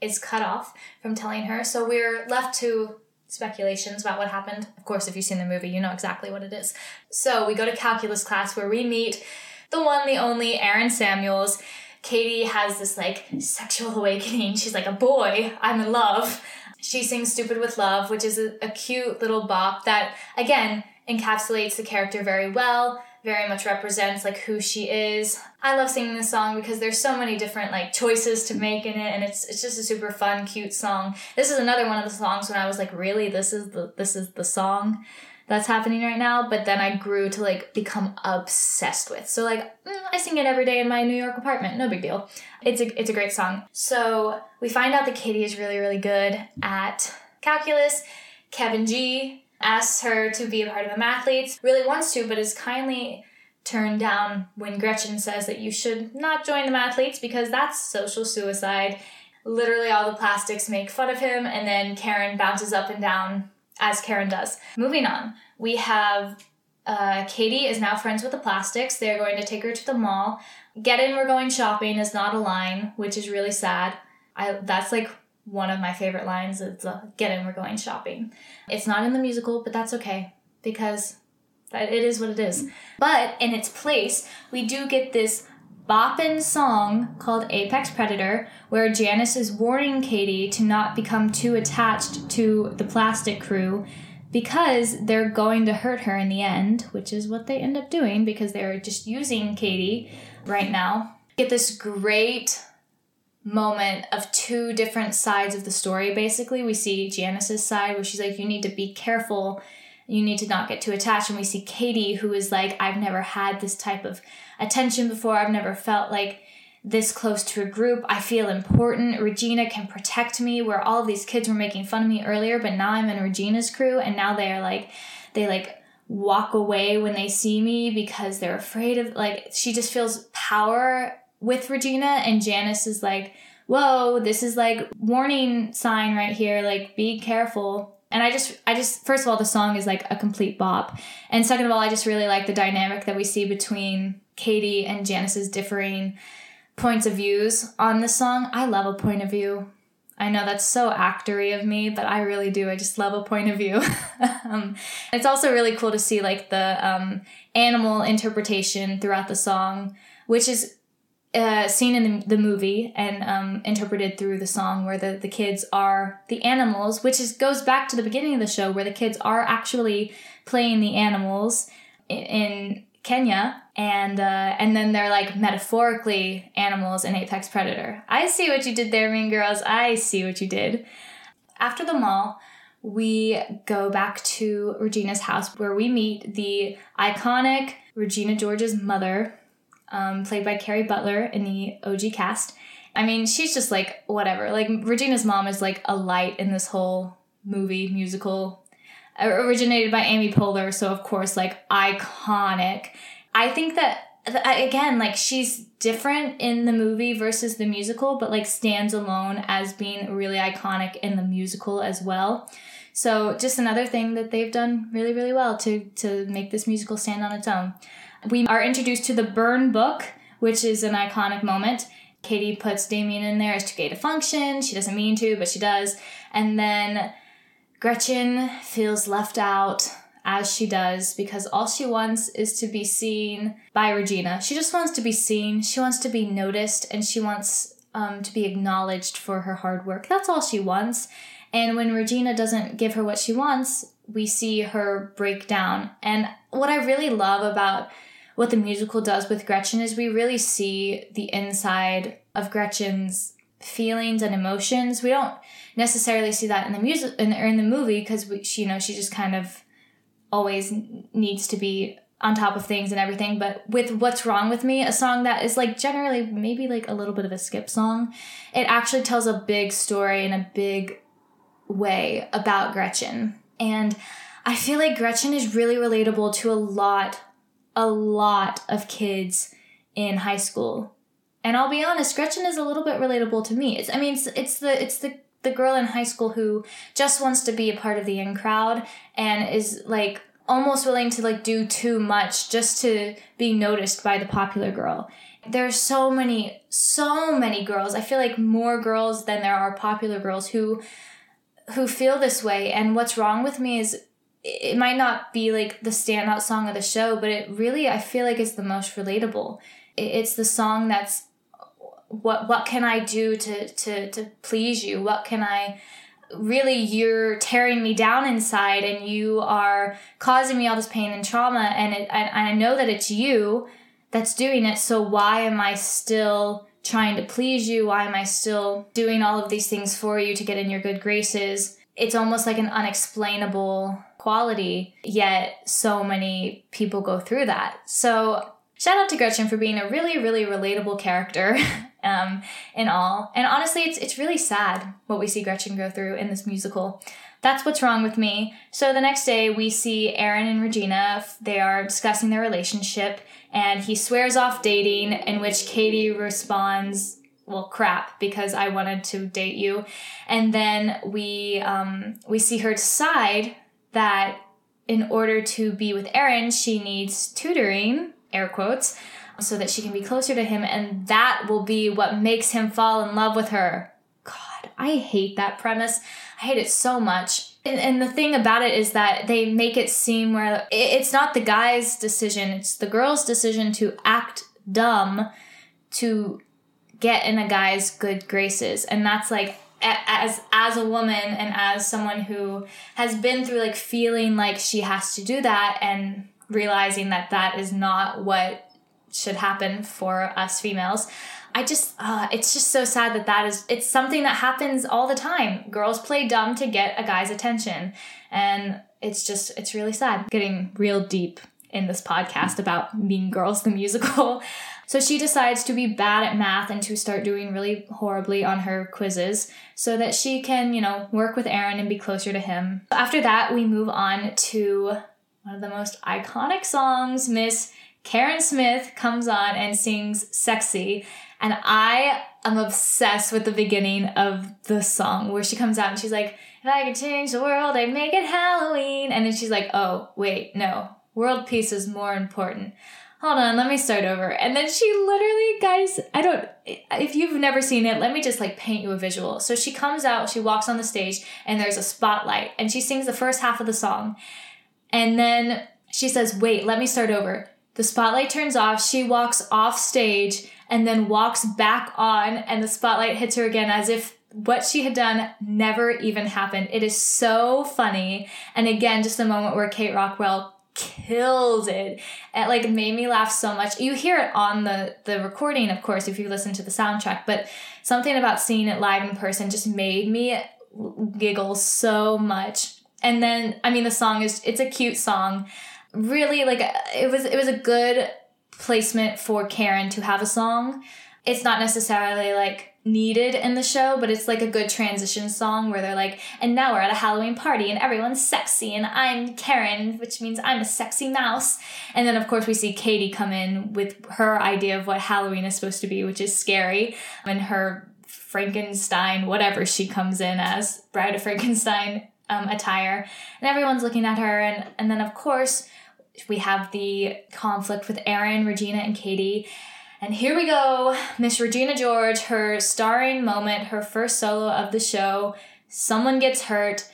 is cut off from telling her. So we're left to speculations about what happened. Of course, if you've seen the movie, you know exactly what it is. So we go to calculus class where we meet the one, the only Aaron Samuels. Cady has this like sexual awakening. She's like, a boy, I'm in love. She sings Stupid with Love, which is a, cute little bop that, again, encapsulates the character very well very much represents like who she is. I love singing this song because there's so many different like choices to make in it and it's it's just a super fun, cute song. This is another one of the songs when I was like, really, this is the this is the song that's happening right now, but then I grew to like become obsessed with. So like mm, I sing it every day in my New York apartment, no big deal. It's a it's a great song. So we find out that Cady is really really good at calculus. Kevin G asks her to be a part of the mathletes, really wants to, but is kindly turned down when Gretchen says that you should not join the mathletes because that's social suicide. Literally, all the plastics make fun of him, and then Karen bounces up and down as Karen does. Moving on, we have uh, Cady is now friends with the plastics. They're going to take her to the mall. Get in, we're going shopping is not a line, which is really sad. I that's like one of my favorite lines is uh, get in we're going shopping. It's not in the musical but that's okay because it is what it is. But in its place we do get this boppin' song called apex predator where janis is warning cady to not become too attached to the plastic crew because they're going to hurt her in the end which is what they end up doing because they're just using cady right now. Get this great moment of two different sides of the story. Basically we see janis's side where she's like you need to be careful. You need to not get too attached. And we see cady who is like i've never had this type of attention before. I've never felt like this close to a group. I feel important. Regina can protect me where all of these kids were making fun of me earlier but now i'm in regina's crew. And now they are like they like walk away when they see me because they're afraid of like she just feels power with Regina, and Janis is like, whoa, this is like warning sign right here, like be careful. And I just, I just, first of all, the song is like a complete bop. And second of all, I just really like the dynamic that we see between Cady and Janis's differing points of views on the song. I love a point of view. I know that's so actory of me, but I really do. I just love a point of view. [laughs] um, it's also really cool to see like the um, animal interpretation throughout the song, which is uh, seen in the, the movie and um, interpreted through the song where the, the kids are the animals, which is goes back to the beginning of the show where the kids are actually playing the animals in, in Kenya and uh, and then they're like metaphorically animals in Apex Predator. I see what you did there, Mean Girls. I see what you did. After the mall, we go back to Regina's house where we meet the iconic Regina George's mother, um, played by Kerry Butler in the OG cast. I mean, she's just like whatever. Like Regina's mom is like a light in this whole movie musical. Originated by Amy Poehler, so of course, like iconic. I think that again, like she's different in the movie versus the musical, but like stands alone as being really iconic in the musical as well. So just another thing that they've done really, really well to to make this musical stand on its own. We are introduced to the burn book, which is an iconic moment. Cady puts Damian in there as too gay to function. She doesn't mean to, but she does. And then Gretchen feels left out as she does because all she wants is to be seen by Regina. She just wants to be seen, she wants to be noticed, and she wants um, to be acknowledged for her hard work. That's all she wants. And when Regina doesn't give her what she wants, we see her break down. And what I really love about what the musical does with Gretchen is we really see the inside of Gretchen's feelings and emotions. We don't necessarily see that in the music in or in the movie because she, you know, she just kind of always needs to be on top of things and everything. But with What's Wrong with Me, a song that is like generally maybe like a little bit of a skip song, it actually tells a big story in a big way about Gretchen. And I feel like Gretchen is really relatable to a lot a lot of kids in high school. And I'll be honest, Gretchen is a little bit relatable to me. It's, I mean, it's, it's the it's the the girl in high school who just wants to be a part of the in crowd and is like almost willing to like do too much just to be noticed by the popular girl. There's so many so many girls. I feel like more girls than there are popular girls who who feel this way and what's wrong with me is it might not be like the standout song of the show, but it really I feel like it's the most relatable. It's the song that's what what can I do to to to please you? What can I really you're tearing me down inside and you are causing me all this pain and trauma and it, and I know that it's you that's doing it so why am I still trying to please you why am I still doing all of these things for you to get in your good graces it's almost like an unexplainable quality yet so many people go through that so shout out to Gretchen for being a really really relatable character [laughs] um, in all. And honestly, it's it's really sad what we see Gretchen go through in this musical. That's what's wrong with me. So the next day, we see Aaron and Regina. They are discussing their relationship, and he swears off dating. In which Cady responds, "Well, crap, because I wanted to date you." And then we um, we see her decide that in order to be with Aaron, she needs tutoring, air quotes, so that she can be closer to him, and that will be what makes him fall in love with her. God, I hate that premise. I hate it so much. And, the thing about it is that they make it seem where it's not the guy's decision, it's the girl's decision to act dumb to get in a guy's good graces. And that's like as as a woman and as someone who has been through like feeling like she has to do that and realizing that that is not what should happen for us females. I just, uh, it's just so sad that that is, it's something that happens all the time. Girls play dumb to get a guy's attention. And it's just, it's really sad. Getting real deep in this podcast about Mean Girls, the musical. [laughs] So she decides to be bad at math and to start doing really horribly on her quizzes so that she can, you know, work with Aaron and be closer to him. After that, we move on to one of the most iconic songs, Miss Karen Smith comes on and sings Sexy. And I am obsessed with the beginning of the song where she comes out and she's like, if I could change the world, I'd make it Halloween. And then she's like, oh, wait, no. World peace is more important. Hold on, let me start over. And then she literally, guys, I don't, if you've never seen it, let me just like paint you a visual. So she comes out, she walks on the stage, and there's a spotlight, and she sings the first half of the song. And then she says, wait, let me start over the spotlight turns off. She walks off stage and then walks back on, and the spotlight hits her again as if what she had done never even happened. It is so funny. And again, just a moment where Kate Rockwell kills it. It like made me laugh so much. You hear it on the the recording, of course, if you listen to the soundtrack, but something about seeing it live in person just made me giggle so much. And then, I mean, the song is it's a cute song really like it was it was a good placement for Karen to have a song. It's not necessarily like needed in the show, but it's like a good transition song where they're like, and now we're at a Halloween party and everyone's sexy and I'm Karen, which means I'm a sexy mouse. And then of course we see Cady come in with her idea of what Halloween is supposed to be, which is scary, and her Frankenstein, whatever she comes in as, Bride of Frankenstein um, attire. And everyone's looking at her and and then of course we have the conflict with Aaron, Regina, and Cady. And here we go, Miss Regina George, her starring moment, her first solo of the show. Someone gets hurt.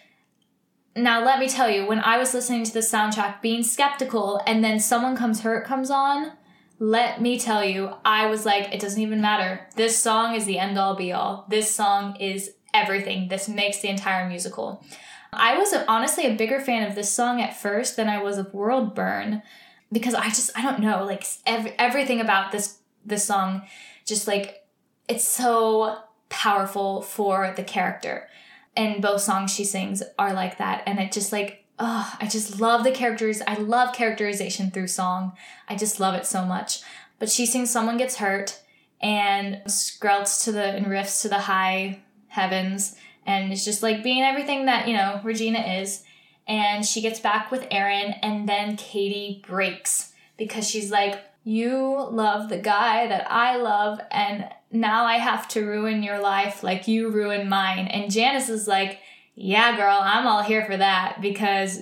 Now, let me tell you, when I was listening to the soundtrack, being skeptical, and then someone comes hurt comes on, let me tell you, I was like, it doesn't even matter. This song is the end all be all. This song is everything. This makes the entire musical. I was honestly a bigger fan of this song at first than I was of World Burn because I just I don't know like ev- everything about this this song just like it's so powerful for the character. And both songs she sings are like that. And it just like oh I just love the characters. I love characterization through song. I just love it so much. But she sings someone gets hurt and skrelts to the and riffs to the high heavens. And it's just like being everything that you know Regina is. And she gets back with Aaron, and then Cady breaks because she's like, "You love the guy that I love, and now I have to ruin your life like you ruined mine." And Janis is like. Yeah, girl, I'm all here for that because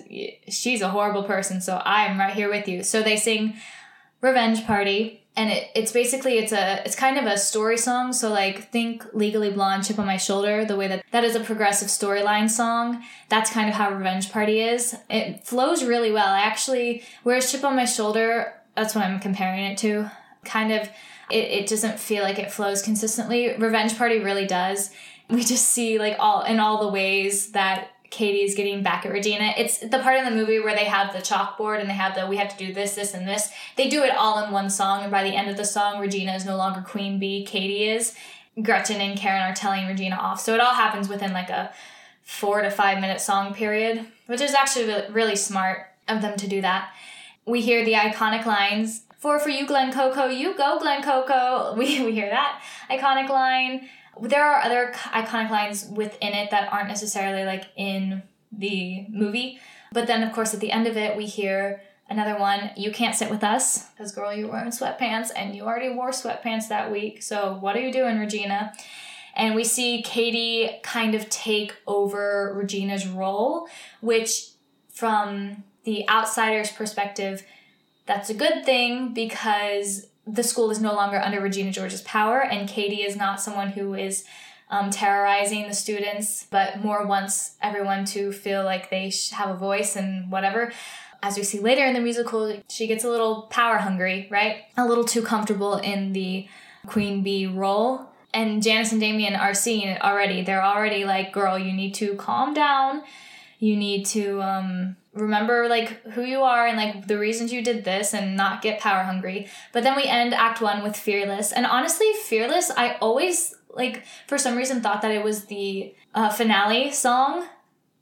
she's a horrible person, so I'm right here with you. So they sing Revenge Party, and it, it's basically it's a it's kind of a story song so like think legally blonde chip on my shoulder the way that that is a progressive storyline song that's kind of how revenge party is it flows really well I actually whereas chip on my shoulder that's what i'm comparing it to kind of it, it doesn't feel like it flows consistently revenge party really does We just see like all in all the ways that Cady is getting back at Regina. It's the part in the movie where they have the chalkboard and they have the we have to do this, this, and this. They do it all in one song, and by the end of the song, Regina is no longer Queen Bee, Cady is. Gretchen and Karen are telling Regina off. So it all happens within like a four to five minute song period, which is actually really smart of them to do that. We hear the iconic lines for for you, Glen Coco, you go, Glen Coco. [laughs] We, we hear that iconic line there are other iconic lines within it that aren't necessarily like in the movie. But then, of course, at the end of it, we hear another one You can't sit with us because, girl, you're wearing sweatpants and you already wore sweatpants that week. So, what are you doing, Regina? And we see Cady kind of take over Regina's role, which, from the outsider's perspective, that's a good thing because the school is no longer under Regina George's power, and Cady is not someone who is um, terrorizing the students, but more wants everyone to feel like they have a voice and whatever. As we see later in the musical, she gets a little power hungry, right? A little too comfortable in the Queen Bee role. And Janis and Damian are seeing it already. They're already like, girl, you need to calm down. You need to um, remember like who you are and like the reasons you did this and not get power hungry. But then we end act 1 with Fearless. And honestly, Fearless, I always like for some reason thought that it was the uh, finale song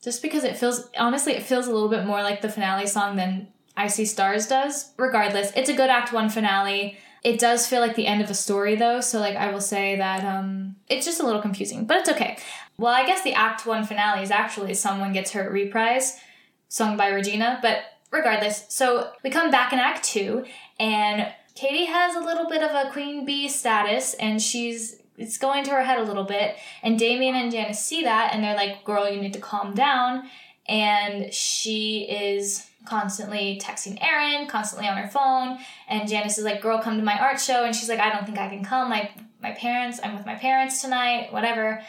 just because it feels honestly it feels a little bit more like the finale song than I See Stars does. Regardless, it's a good act 1 finale. It does feel like the end of a story though, so like I will say that um it's just a little confusing, but it's okay. Well, I guess the act 1 finale is actually someone gets hurt reprise sung by Regina, but regardless. So we come back in Act Two, and Cady has a little bit of a queen bee status, and she's it's going to her head a little bit. And Damian and Janis see that, and they're like, "Girl, you need to calm down." And she is constantly texting Aaron, constantly on her phone. And Janis is like, "Girl, come to my art show," and she's like, "I don't think I can come. My my parents, I'm with my parents tonight. Whatever."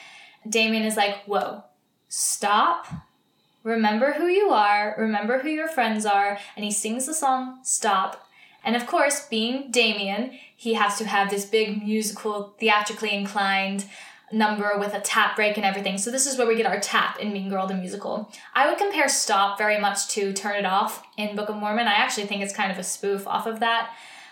Damian is like, "Whoa, stop." Remember who you are, remember who your friends are, and he sings the song Stop. And of course, being Damian, he has to have this big musical, theatrically inclined number with a tap break and everything. So this is where we get our tap in Mean Girl the musical. I would compare Stop very much to Turn It Off in Book of Mormon. I actually think it's kind of a spoof off of that.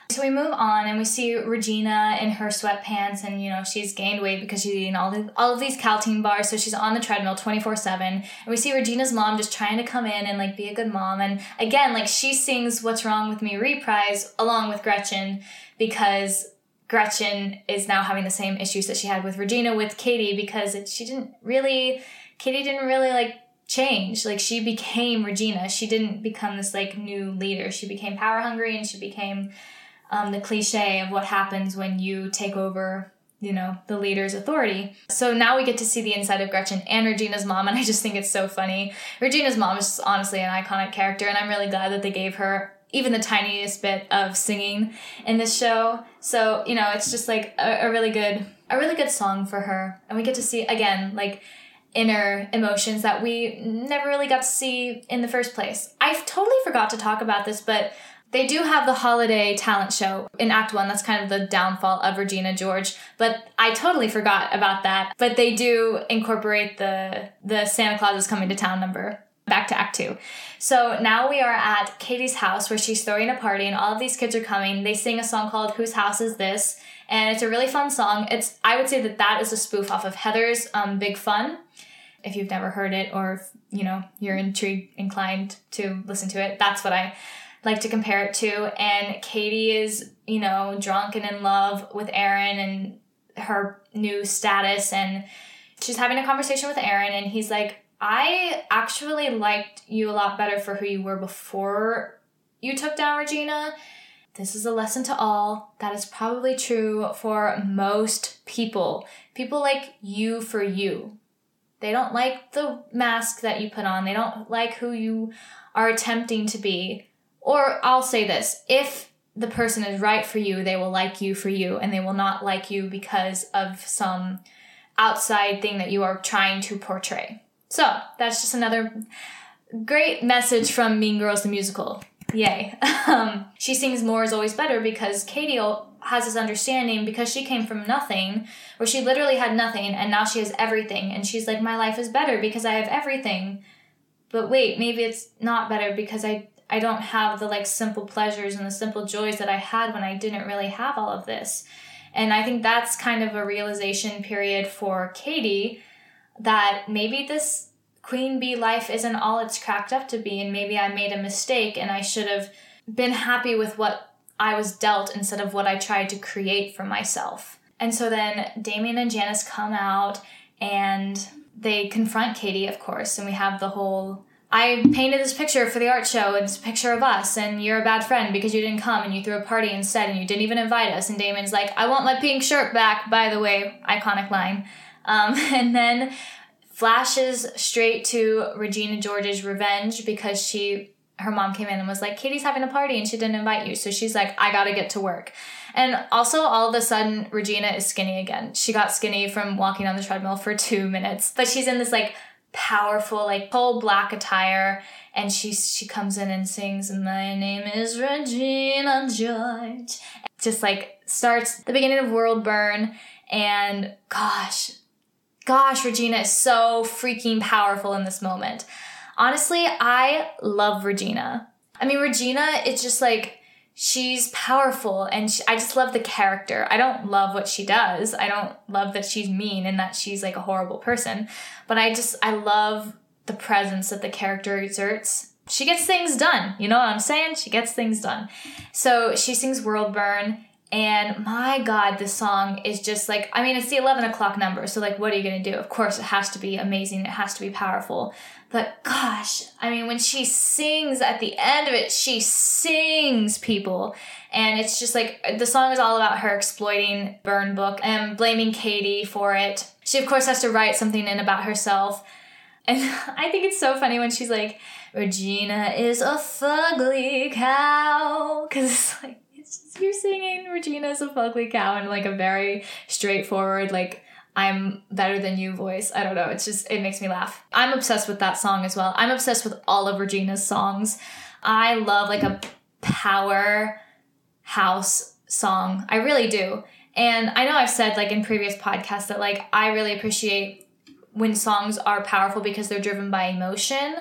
So we move on and we see Regina in her sweatpants and you know she's gained weight because she's eating all the, all of these Kälteen bars so she's on the treadmill 24/7 and we see Regina's mom just trying to come in and like be a good mom and again like she sings What's Wrong with Me reprise along with Gretchen because Gretchen is now having the same issues that she had with Regina with Cady because she didn't really Cady didn't really like change. Like she became Regina. She didn't become this like new leader. She became power hungry and she became um, the cliche of what happens when you take over you know the leader's authority. So now we get to see the inside of gretchen and regina's mom and i just think it's so funny. Regina's mom is honestly an iconic character and i'm really glad that they gave her even the tiniest bit of singing in this show. So you know it's just like a, a really good a really good song for her. And we get to see again like inner emotions that we never really got to see in the first place. I totally forgot to talk about this but they do have the holiday talent show in Act One. That's kind of the downfall of Regina George, but I totally forgot about that. But they do incorporate the the Santa Claus is coming to town number back to Act Two. So now we are at Cady's house where she's throwing a party and all of these kids are coming. They sing a song called "Whose House Is This?" and it's a really fun song. It's I would say that that is a spoof off of Heathers' um, Big Fun. If you've never heard it or if, you know you're intrigued inclined to listen to it, that's what I like to compare it to. And Cady is, you know, drunk and in love with Aaron and her new status. And she's having a conversation with Aaron, and he's like, I actually liked you a lot better for who you were before you took down Regina. This is a lesson to all. That is probably true for most people. People like you for you. They don't like the mask that you put on. They don't like who you are attempting to be. Or I'll say this if the person is right for you, they will like you for you, and they will not like you because of some outside thing that you are trying to portray. So that's just another great message from Mean Girls the Musical. Yay. [laughs] Um, she sings More is Always Better because Cady has this understanding because she came from nothing, where she literally had nothing and now she has everything. And she's like, my life is better because I have everything. But wait, maybe it's not better because I I don't have the like simple pleasures and the simple joys that I had when I didn't really have all of this. And I think that's kind of a realization period for Cady that maybe this queen bee life isn't all it's cracked up to be and maybe I made a mistake and I should have been happy with what I was dealt instead of what I tried to create for myself. And so then Damian and Janis come out and they confront Cady, of course, and we have the whole I painted this picture for the art show, and it's a picture of us, and you're a bad friend because you didn't come and you threw a party instead and you didn't even invite us. And Damian's like, I want my pink shirt back, by the way, iconic line. Um, [laughs] and then flashes straight to Regina George's revenge because she her mom came in and was like, Cady's having a party and she didn't invite you. So she's like, I gotta get to work. And also, all of a sudden, Regina is skinny again. She got skinny from walking on the treadmill for two minutes, but she's in this like powerful, like full black attire. And she she comes in and sings, "My name is Regina George." Just like starts the beginning of World Burn, and gosh, gosh, Regina is so freaking powerful in this moment. Honestly, I love Regina. I mean, Regina, it's just like she's powerful and she, I just love the character. I don't love what she does. I don't love that she's mean and that she's like a horrible person, but I just I love the presence that the character exerts. She gets things done. You know what I'm saying? She gets things done. So she sings World Burn and my God, this song is just like, I mean, it's the 11 o'clock number. So, like, what are you going to do? Of course, it has to be amazing. It has to be powerful. But gosh, I mean, when she sings at the end of it, she sings people. And it's just like, the song is all about her exploiting Burn Book and blaming Cady for it. She, of course, has to write something in about herself. And [laughs] I think it's so funny when she's like, Regina is a fugly cow. Because it's like, you're singing Regina's a fugly cow in like a very straightforward, like I'm better than you voice. I don't know. It's just, it makes me laugh. I'm obsessed with that song as well. I'm obsessed with all of Regina's songs. I love like a power house song. I really do. And I know I've said like in previous podcasts that like I really appreciate when songs are powerful because they're driven by emotion.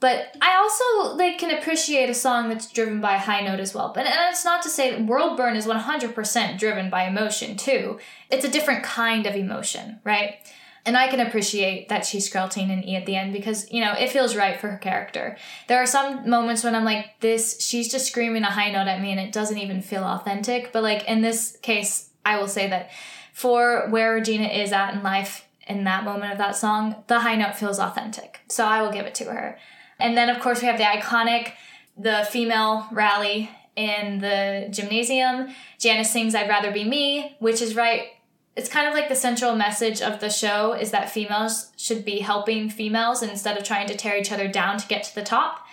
But I also like can appreciate a song that's driven by a high note as well. But and it's not to say that World Burn is 100% driven by emotion too. It's a different kind of emotion, right? And I can appreciate that she's skrelting and E at the end because, you know, it feels right for her character. There are some moments when I'm like, this, she's just screaming a high note at me and it doesn't even feel authentic. But like in this case, I will say that for where Regina is at in life in that moment of that song, the high note feels authentic. So I will give it to her. And then, of course, we have the iconic, the female rally in the gymnasium. Janis sings I'd Rather Be Me, which is right. It's kind of like the central message of the show is that females should be helping females instead of trying to tear each other down to get to the top.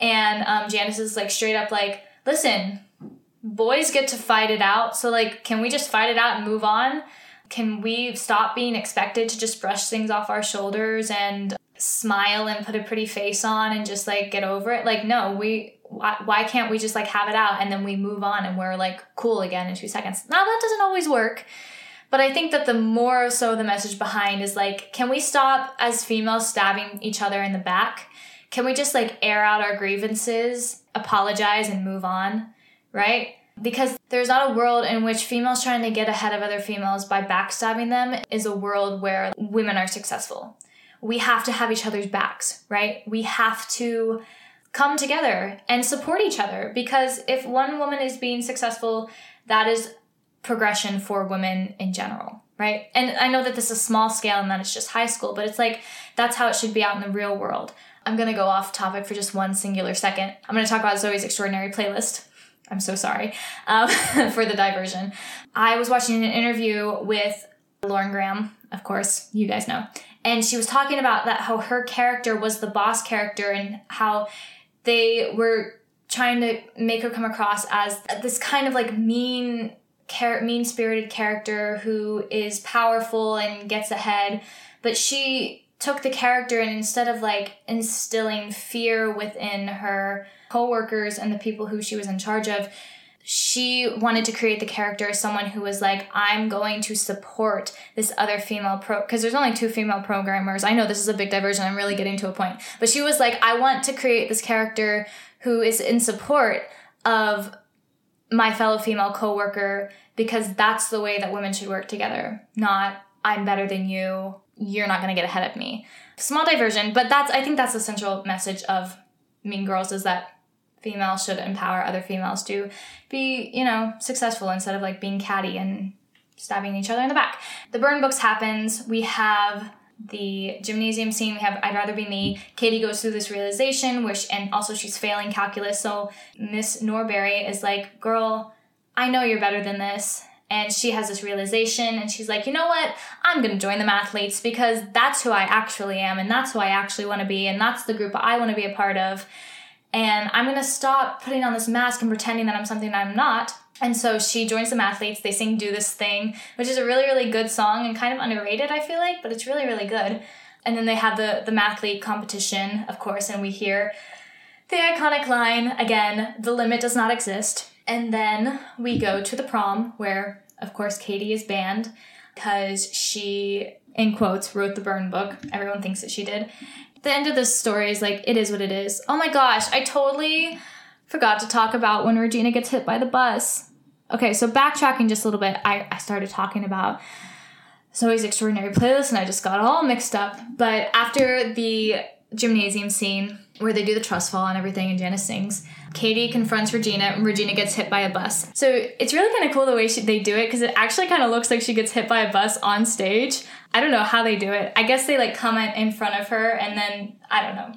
And um, Janis is like straight up like, listen, boys get to fight it out. So, like, can we just fight it out and move on? Can we stop being expected to just brush things off our shoulders and smile and put a pretty face on and just like get over it. Like, no, we, why, why can't we just like have it out and then we move on and we're like cool again in two seconds? Now, that doesn't always work. But I think that the more so the message behind is like, can we stop as females stabbing each other in the back? Can we just like air out our grievances, apologize, and move on? Right? Because there's not a world in which females trying to get ahead of other females by backstabbing them is a world where women are successful we have to have each other's backs, right? We have to come together and support each other because if one woman is being successful, that is progression for women in general, right? And I know that this is small scale and that it's just high school, but it's like that's how it should be out in the real world. I'm gonna go off topic for just one singular second. I'm gonna talk about Zoey's Extraordinary Playlist. I'm so sorry um, [laughs] for the diversion. I was watching an interview with Lauren Graham, of course, you guys know and she was talking about that how her character was the boss character and how they were trying to make her come across as this kind of like mean char- mean spirited character who is powerful and gets ahead. But she took the character and instead of like instilling fear within her coworkers and the people who she was in charge of she wanted to create the character as someone who was like, I'm going to support this other female pro, because there's only two female programmers. I know this is a big diversion. I'm really getting to a point. But she was like, I want to create this character who is in support of my fellow female coworker because that's the way that women should work together, not I'm better than you, you're not going to get ahead of me. Small diversion, but that's I think that's the central message of Mean Girls is that females should empower other females to be, you know, successful instead of like being catty and stabbing each other in the back. The burn books happens. We have the gymnasium scene. We have I'd rather be me. Cady goes through this realization, which and also she's failing calculus. So Miss Norbury is like, "Girl, I know you're better than this." And she has this realization, and she's like, "You know what? I'm gonna join the mathletes because that's who I actually am, and that's who I actually want to be, and that's the group I want to be a part of." And I'm gonna stop putting on this mask and pretending that I'm something I'm not. And so she joins some athletes. They sing Do This Thing, which is a really, really good song and kind of underrated, I feel like, but it's really, really good. And then they have the, the mathlete competition, of course, and we hear the iconic line again the limit does not exist. And then we go to the prom, where, of course, Cady is banned because she, in quotes, wrote the burn book. Everyone thinks that she did the end of this story is like it is what it is. Oh my gosh, I totally forgot to talk about when Regina gets hit by the bus. Okay, so backtracking just a little bit, I, I started talking about Zoey's extraordinary playlist and I just got all mixed up. But after the gymnasium scene where they do the trust fall and everything and Janis sings, Cady confronts Regina and Regina gets hit by a bus. So it's really kind of cool the way she, they do it because it actually kind of looks like she gets hit by a bus on stage. I don't know how they do it. I guess they like come in front of her and then I don't know.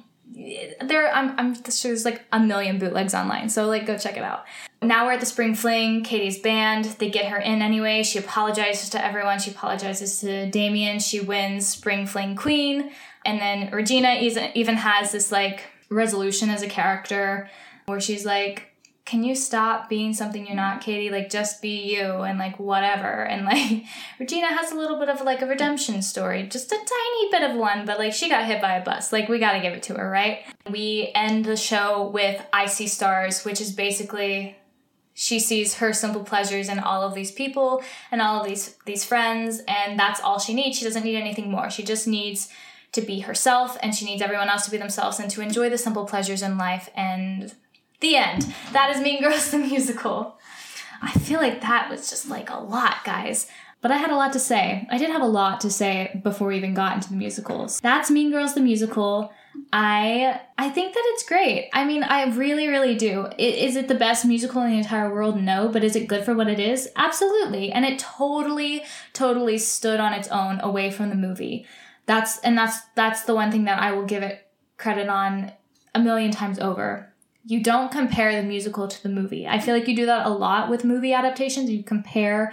There, I'm, I'm there's like a million bootlegs online, so like go check it out. Now we're at the spring fling. Cady's banned. They get her in anyway. She apologizes to everyone. She apologizes to Damian. She wins spring fling queen, and then Regina even has this like resolution as a character where she's like, can you stop being something you're not, Cady? Like, just be you and like whatever. [laughs] And like, Regina has a little bit of like a redemption story, just a tiny bit of one, but like she got hit by a bus. Like, we gotta give it to her, right? We end the show with I See Stars, which is basically she sees her simple pleasures in all of these people and all of these these friends and that's all she needs she doesn't need anything more she just needs to be herself and she needs everyone else to be themselves and to enjoy the simple pleasures in life and the end. That is Mean Girls [laughs] the musical. I feel like that was just like a lot, guys. But I had a lot to say. I did have a lot to say before we even got into the musicals. That's Mean Girls the musical. I I think that it's great. I mean, I really, really do. Is it the best musical in the entire world? No, but is it good for what it is? Absolutely. And it totally, totally stood on its own away from the movie. That's and that's that's the one thing that I will give it credit on a million times over you don't compare the musical to the movie. I feel like you do that a lot with movie adaptations. You compare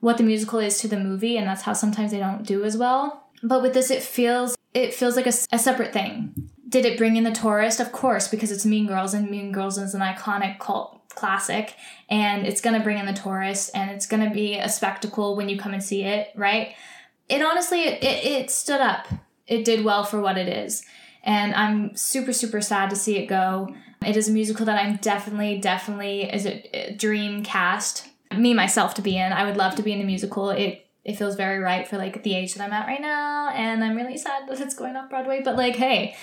what the musical is to the movie, and that's how sometimes they don't do as well. But with this, it feels it feels like a, a separate thing. Did it bring in the tourist? Of course, because it's Mean Girls, and Mean Girls is an iconic cult classic, and it's gonna bring in the tourist, and it's gonna be a spectacle when you come and see it, right? It honestly, it, it stood up. It did well for what it is and I'm super super sad to see it go. It is a musical that I'm definitely definitely is a dream cast me myself to be in. I would love to be in a musical. It it feels very right for like the age that I'm at right now, and I'm really sad that it's going off Broadway. But like, hey.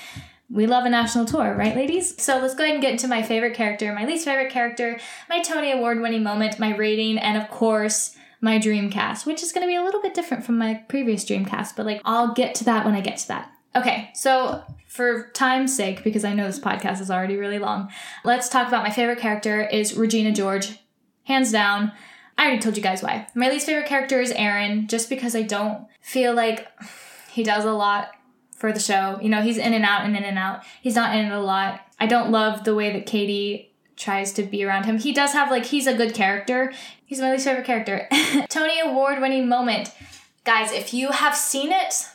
We love a national tour, right, ladies? So let's go ahead and get into my favorite character, my least favorite character, my Tony Award winning moment, my rating, and of course, my dream cast, which is going to be a little bit different from my previous dream cast, but like I'll get to that when I get to that. Okay, so for time's sake, because I know this podcast is already really long, let's talk about my favorite character is Regina George. Hands down. I already told you guys why. My least favorite character is Aaron, just because I don't feel like he does a lot for the show. You know, he's in and out and in and out. He's not in it a lot. I don't love the way that Cady tries to be around him. He does have like he's a good character. He's my least favorite character. [laughs] Tony Award winning moment. Guys, if you have seen it,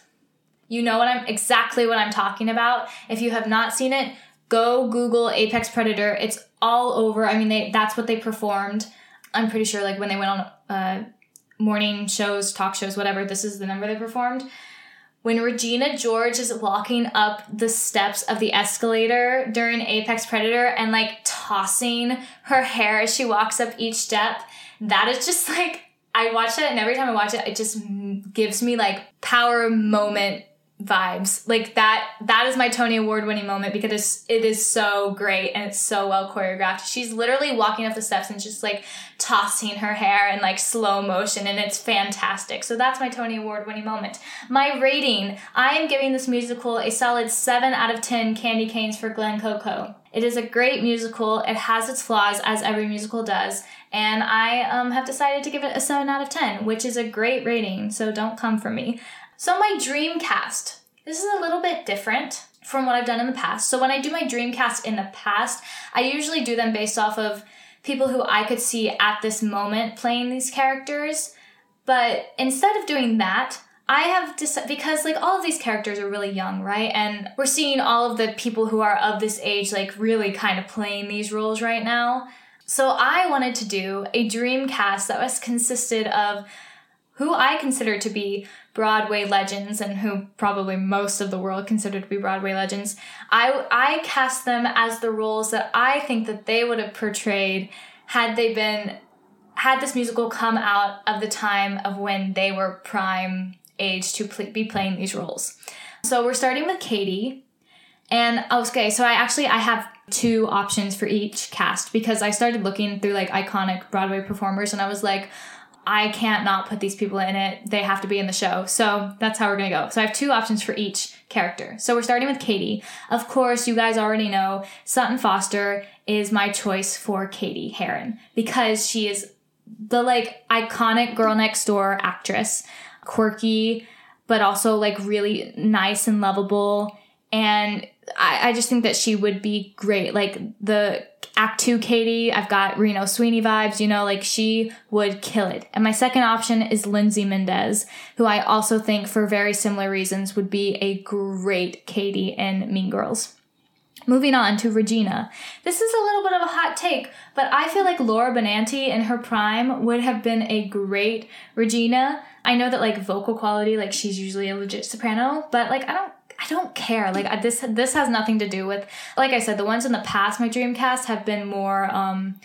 you know what I'm exactly what I'm talking about. If you have not seen it, go Google Apex Predator. It's all over. I mean, they that's what they performed. I'm pretty sure like when they went on uh, morning shows, talk shows, whatever. This is the number they performed. When Regina George is walking up the steps of the escalator during Apex Predator and like tossing her hair as she walks up each step. That is just [laughs] like I watch that and every time I watch it, it just gives me like power moment vibes. Like that that is my Tony Award winning moment because it's, it is so great and it's so well choreographed. She's literally walking up the steps and just like tossing her hair in like slow motion and it's fantastic. So that's my Tony Award winning moment. My rating, I am giving this musical a solid 7 out of 10 candy canes for Glen Coco. It is a great musical. It has its flaws as every musical does. And I um, have decided to give it a 7 out of 10, which is a great rating, so don't come for me. So, my dream cast. This is a little bit different from what I've done in the past. So, when I do my dream cast in the past, I usually do them based off of people who I could see at this moment playing these characters. But instead of doing that, I have decided because like all of these characters are really young, right? And we're seeing all of the people who are of this age like really kind of playing these roles right now. So I wanted to do a dream cast that was consisted of who I consider to be Broadway legends and who probably most of the world consider to be Broadway legends, I I cast them as the roles that I think that they would have portrayed had they been had this musical come out of the time of when they were prime age to pl- be playing these roles. So we're starting with Cady. And oh, okay, so I actually I have two options for each cast because I started looking through like iconic Broadway performers and I was like, I can't not put these people in it. They have to be in the show. So that's how we're going to go. So I have two options for each character. So we're starting with Cady. Of course, you guys already know Sutton Foster is my choice for Cady Heron because she is the like iconic girl next door actress, quirky, but also like really nice and lovable. And I, I just think that she would be great. Like the Act Two Cady, I've got Reno Sweeney vibes, you know, like she would kill it. And my second option is Lindsay Mendez, who I also think for very similar reasons would be a great Cady in Mean Girls. Moving on to Regina. This is a little bit of a hot take, but I feel like Laura Benanti in her prime would have been a great Regina. I know that like vocal quality, like she's usually a legit soprano, but like I don't I don't care. Like this this has nothing to do with like I said, the ones in the past my Dreamcast have been more um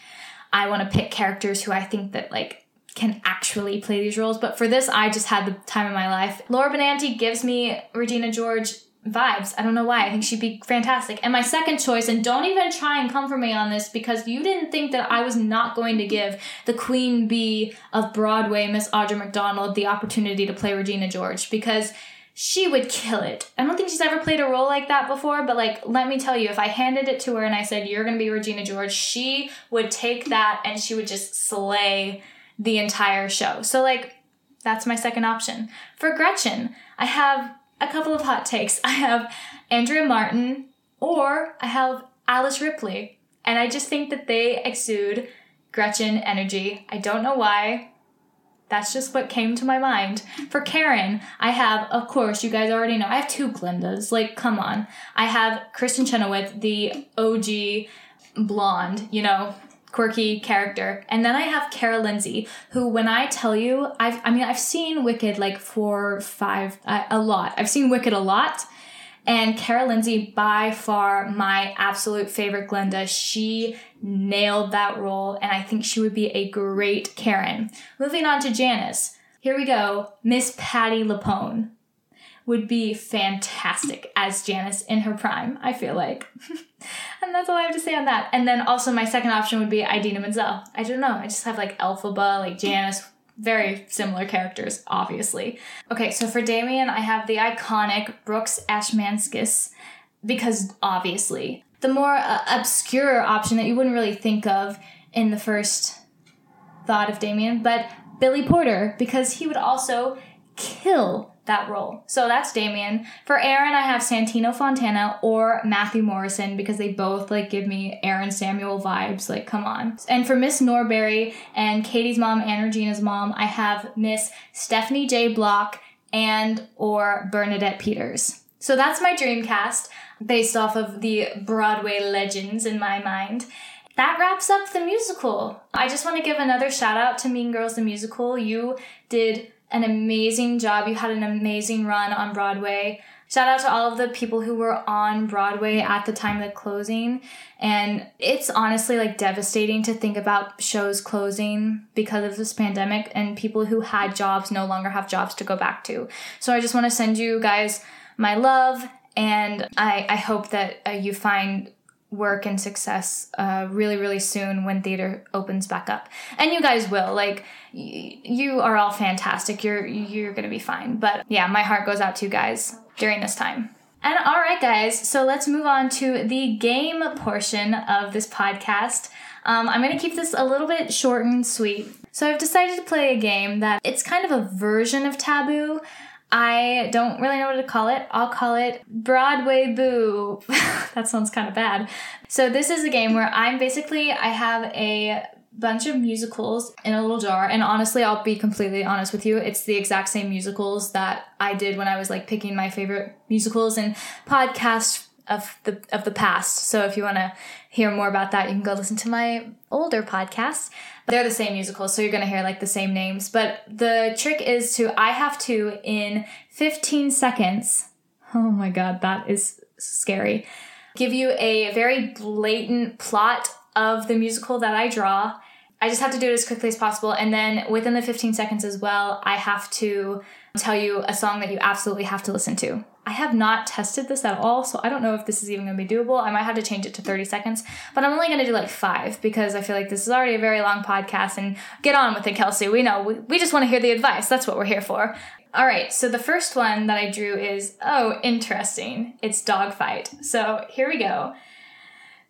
I want to pick characters who I think that like can actually play these roles. But for this, I just had the time of my life. Laura Benanti gives me Regina George vibes. I don't know why. I think she'd be fantastic. And my second choice, and don't even try and come for me on this because you didn't think that I was not going to give the Queen Bee of Broadway, Miss Audra McDonald, the opportunity to play Regina George because she would kill it. I don't think she's ever played a role like that before, but like, let me tell you, if I handed it to her and I said, You're gonna be Regina George, she would take that and she would just slay the entire show. So, like, that's my second option. For Gretchen, I have a couple of hot takes. [laughs] I have Andrea Martin or I have Alice Ripley. And I just think that they exude Gretchen energy. I don't know why. That's just what came to my mind. For Karen, I have, of course, you guys already know, I have two Glindas. Like, come on. I have Kristin Chenoweth, the OG blonde, you know, quirky character. And then I have Kara Lindsay, who, when I tell you, I've, I mean, I've seen Wicked like four, five, uh, a lot. I've seen Wicked a lot. And Kara Lindsay, by far my absolute favorite Glinda, she nailed that role, and I think she would be a great Karen. Moving on to Janis. Here we go. Miss Patti LuPone would be fantastic as Janis in her prime, I feel like. [laughs] and that's all I have to say on that. And then also my second option would be Idina Menzel. I don't know. I just have like Elphaba, like Janis very similar characters, obviously. Okay, so for Damian, I have the iconic Brooks Ashmanskas because obviously the more uh, obscure option that you wouldn't really think of in the first thought of Damian, but Billy Porter because he would also kill that role. So that's Damian. For Aaron, I have Santino Fontana or Matthew Morrison because they both like give me Aaron Samuel vibes. Like, come on. And for Miss Norbury and Cady's mom and Regina's mom, I have Miss Stephanie J. Block and or Bernadette Peters. So that's my dream cast based off of the Broadway legends in my mind that wraps up the musical. I just want to give another shout out to Mean Girls the Musical. You did an amazing job. You had an amazing run on Broadway. Shout out to all of the people who were on Broadway at the time of the closing. And it's honestly like devastating to think about shows closing because of this pandemic and people who had jobs no longer have jobs to go back to. So I just want to send you guys my love and I, I hope that uh, you find work and success uh, really really soon when theater opens back up and you guys will like you are all fantastic you're you're gonna be fine but yeah my heart goes out to you guys during this time and all right guys so let's move on to the game portion of this podcast um, i'm gonna keep this a little bit short and sweet so i've decided to play a game that it's kind of a version of taboo I don't really know what to call it. I'll call it Broadway Boo. [laughs] that sounds kind of bad. So this is a game where I'm basically I have a bunch of musicals in a little jar and honestly I'll be completely honest with you it's the exact same musicals that I did when I was like picking my favorite musicals and podcasts of the of the past. So if you want to hear more about that, you can go listen to my older podcast. They're the same musicals, so you're going to hear like the same names. But the trick is to I have to in 15 seconds. Oh my god, that is scary. Give you a very blatant plot of the musical that I draw. I just have to do it as quickly as possible and then within the 15 seconds as well, I have to tell you a song that you absolutely have to listen to. I have not tested this at all, so I don't know if this is even gonna be doable. I might have to change it to 30 seconds, but I'm only gonna do like five because I feel like this is already a very long podcast and get on with it, Kelsey. We know, we, we just wanna hear the advice. That's what we're here for. All right, so the first one that I drew is, oh, interesting. It's dogfight. So here we go.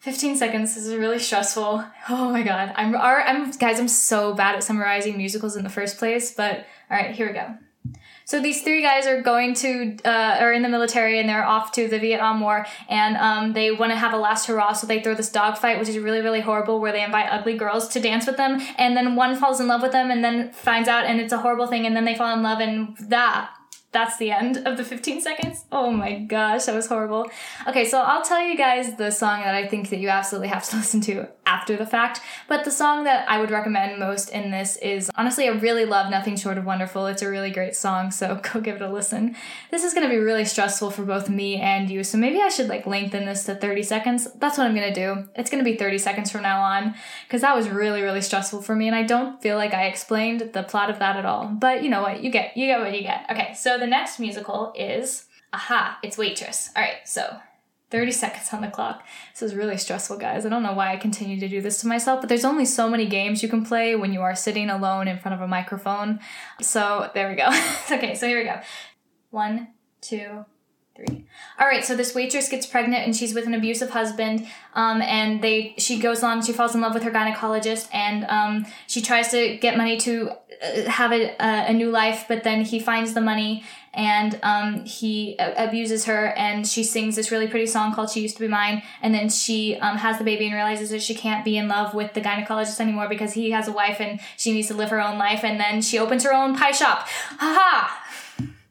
15 seconds. This is really stressful. Oh my god. I'm, I'm guys, I'm so bad at summarizing musicals in the first place, but all right, here we go. So these three guys are going to, uh, are in the military and they're off to the Vietnam War and um, they want to have a last hurrah. So they throw this dog fight, which is really, really horrible, where they invite ugly girls to dance with them. And then one falls in love with them and then finds out and it's a horrible thing. And then they fall in love and that that's the end of the 15 seconds. Oh my gosh, that was horrible. Okay, so I'll tell you guys the song that I think that you absolutely have to [laughs] listen to after the fact. But the song that I would recommend most in this is honestly, I really love Nothing Short of Wonderful. It's a really great song, so [laughs] go give it a listen. This is gonna be really stressful for both me and you, so maybe I should like lengthen this to 30 seconds. That's what I'm gonna do. It's gonna be 30 seconds from now on, because that was really, really stressful for me, and I don't feel like I explained the plot of that at all. But you know what? You get you get what you get. Okay, so the next musical is Aha, it's Waitress. All right, so 30 seconds on the clock. This is really stressful, guys. I don't know why I continue to do this to myself, but there's only so many games you can play when you are sitting alone in front of a microphone. So there we go. [laughs] okay, so here we go. One, two, three. All right, so this waitress gets pregnant and she's with an abusive husband. Um, and they she goes along, she falls in love with her gynecologist, and um, she tries to get money to uh, have a, a, new life, but then he finds the money and um, he abuses her, and she sings this really pretty song called "She Used to Be Mine," and then she um, has the baby and realizes that she can't be in love with the gynecologist anymore because he has a wife and she needs to live her own life, and then she opens her own pie shop. Ha ha!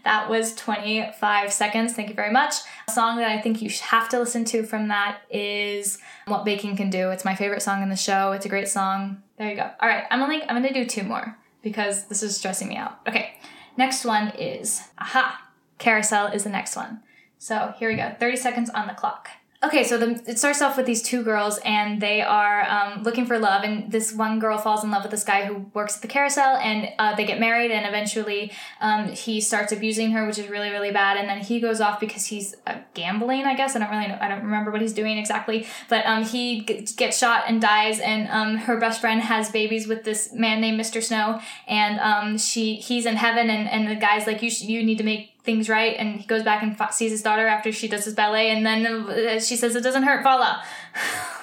That was 25 seconds. Thank you very much. A song that I think you have to listen to from that is What Baking Can Do. It's my favorite song in the show. It's a great song. There you go. All right, I'm I'm going to do two more because this is stressing me out. Okay. Next one is Aha. Carousel is the next one. So, here we go. 30 seconds on the clock. Okay, so the, it starts off with these two girls, and they are um, looking for love. And this one girl falls in love with this guy who works at the carousel, and uh, they get married. And eventually, um, he starts abusing her, which is really, really bad. And then he goes off because he's uh, gambling. I guess I don't really know. I don't remember what he's doing exactly. But um, he g- gets shot and dies. And um, her best friend has babies with this man named Mr. Snow. And um, she he's in heaven, and, and the guy's like, you sh- you need to make things right and he goes back and sees his daughter after she does his ballet and then uh, she says it doesn't hurt voila. [laughs]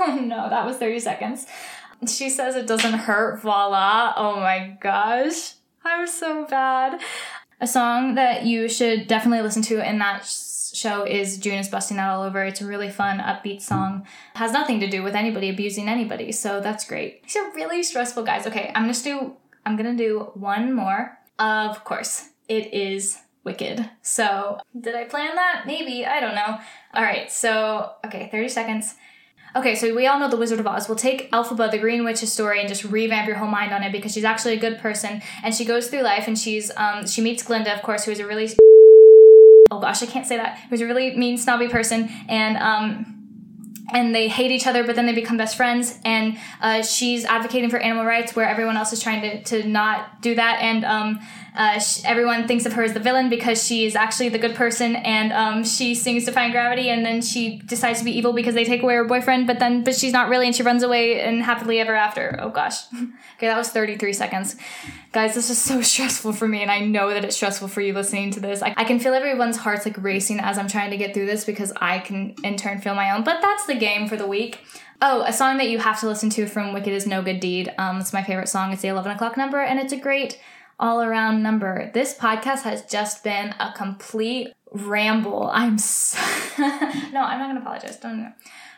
Oh no that was 30 seconds. She says it doesn't hurt voila. Oh my gosh. I'm so bad. A song that you should definitely listen to in that show is june is busting that all over. It's a really fun upbeat song. It has nothing to do with anybody abusing anybody so that's great. These are really stressful guys. Okay i'm gonna do i'm gonna do one more. Of course it is Wicked. So, did I plan that? Maybe. I don't know. All right, so, okay, 30 seconds. Okay, so we all know the Wizard of Oz. We'll take Elphaba, the Green Witch's story, and just revamp your whole mind on it because she's actually a good person, and she goes through life, and she's um she meets Glinda, of course, who is a really oh gosh, I can't say that. Who's a really mean, snobby person, and um, and they hate each other, but then they become best friends. And uh, she's advocating for animal rights, where everyone else is trying to, to not do that. And um, uh, sh- everyone thinks of her as the villain because she is actually the good person, and um, she sings Defying Gravity, and then she decides to be evil because they take away her boyfriend. But then, but she's not really, and she runs away and happily ever after. Oh gosh, [laughs] okay, that was thirty three seconds, guys. This is so [laughs] stressful for me, and I know that it's stressful for you listening to this. I, I can feel everyone's hearts like racing as I'm trying to get through this because I can in turn feel my own. But that's the game for the week. Oh, a song that you have to listen to from Wicked is No Good Deed. Um, it's my favorite song. It's the 11 o'clock number, and it's a great all around number. This podcast has just been a complete ramble. I'm so [laughs] no, I'm not gonna apologize. Don't.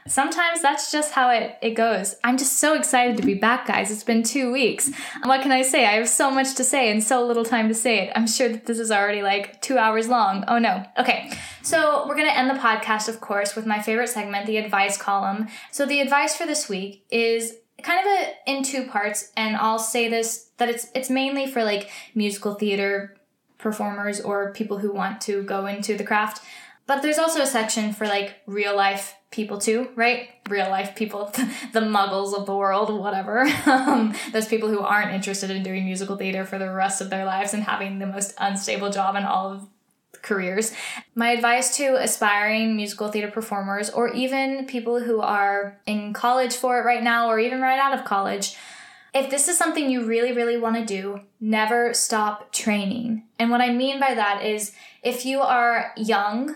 Sometimes that's just how it, it goes. I'm just so excited to be back, guys. It's been two weeks. What can I say? I have so much to say and so little time to say it. I'm sure that this is already like two hours long. Oh no. Okay, so we're gonna end the podcast, of course, with my favorite segment, the advice column. So the advice for this week is kind of a, in two parts, and I'll say this that it's it's mainly for like musical theater performers or people who want to go into the craft. But there's also a section for like real life people too, right? Real life people, [laughs] the muggles of the world, whatever. [laughs] Um, those people who aren't interested in doing musical theater for the rest of their lives and having the most unstable job in all of careers. My advice to aspiring musical theater performers or even people who are in college for it right now or even right out of college if this is something you really, really want to do, never stop training. And what I mean by that is if you are young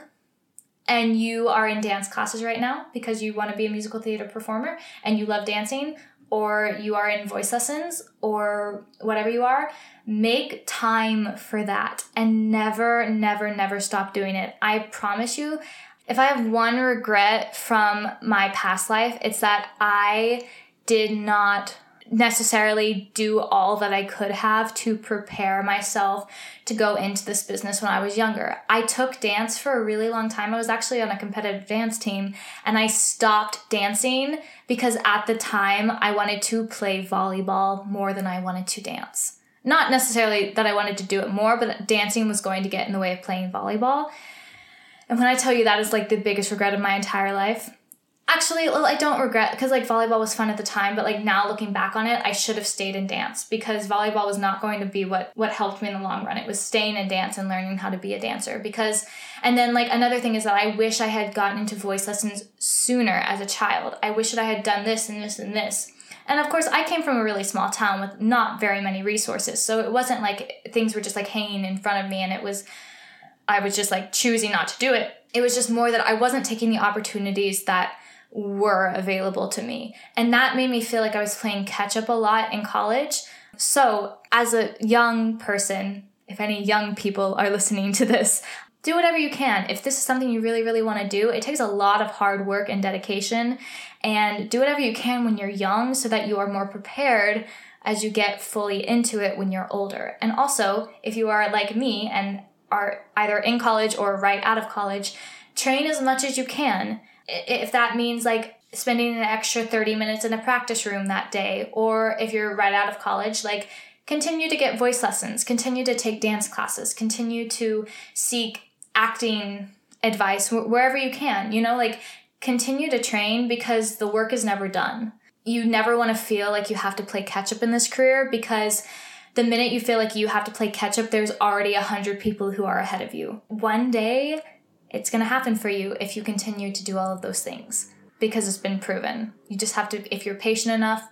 and you are in dance classes right now because you want to be a musical theater performer and you love dancing, or you are in voice lessons or whatever you are, make time for that and never, never, never stop doing it. I promise you, if I have one regret from my past life, it's that I did not necessarily do all that I could have to prepare myself to go into this business when I was younger. I took dance for a really long time. I was actually on a competitive dance team and I stopped dancing because at the time I wanted to play volleyball more than I wanted to dance. Not necessarily that I wanted to do it more, but dancing was going to get in the way of playing volleyball. And when I tell you that is like the biggest regret of my entire life, Actually, well, I don't regret because like volleyball was fun at the time, but like now looking back on it, I should have stayed in dance because volleyball was not going to be what what helped me in the long run. It was staying in dance and learning how to be a dancer because and then like another thing is that I wish I had gotten into voice lessons sooner as a child. I wish that I had done this and this and this. And of course, I came from a really small town with not very many resources. So it wasn't like things were just like hanging in front of me and it was I was just like choosing not to do it. It was just more that I wasn't taking the opportunities that were available to me. And that made me feel like I was playing catch up a lot in college. So, as a young person, if any young people are listening to this, do whatever you can. If this is something you really, really want to do, it takes a lot of hard work and dedication. And do whatever you can when you're young so that you are more prepared as you get fully into it when you're older. And also, if you are like me and are either in college or right out of college, train as much as you can if that means like spending an extra 30 minutes in a practice room that day, or if you're right out of college, like continue to get voice lessons, continue to take dance classes, continue to seek acting advice wherever you can, you know, like continue to train because the work is never done. You never want to feel like you have to play catch up in this career because the minute you feel like you have to play catch up, there's already a hundred people who are ahead of you. One day, it's going to happen for you if you continue to do all of those things because it's been proven. You just have to, if you're patient enough,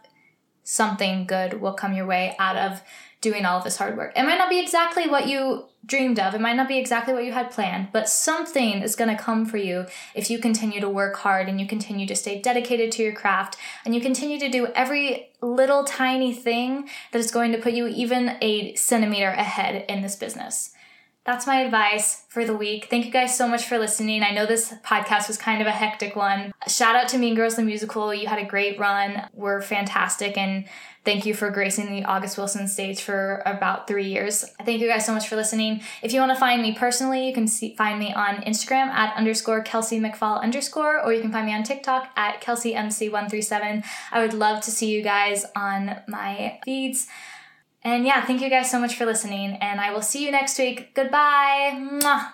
something good will come your way out of doing all of this hard work. It might not be exactly what you dreamed of, it might not be exactly what you had planned, but something is going to come for you if you continue to work hard and you continue to stay dedicated to your craft and you continue to do every little tiny thing that is going to put you even a centimeter ahead in this business that's my advice for the week. Thank you guys so much for listening. I know this podcast was kind of a hectic one. Shout out to Mean Girls the Musical. You had a great run. We're fantastic. And thank you for gracing the August Wilson stage for about three years. Thank you guys so much for listening. If you want to find me personally, you can see, find me on Instagram at underscore Kelsey McFall underscore, or you can find me on TikTok at KelseyMC137. I would love to see you guys on my feeds. And yeah, thank you guys so much for listening, and I will see you next week. Goodbye. Mwah.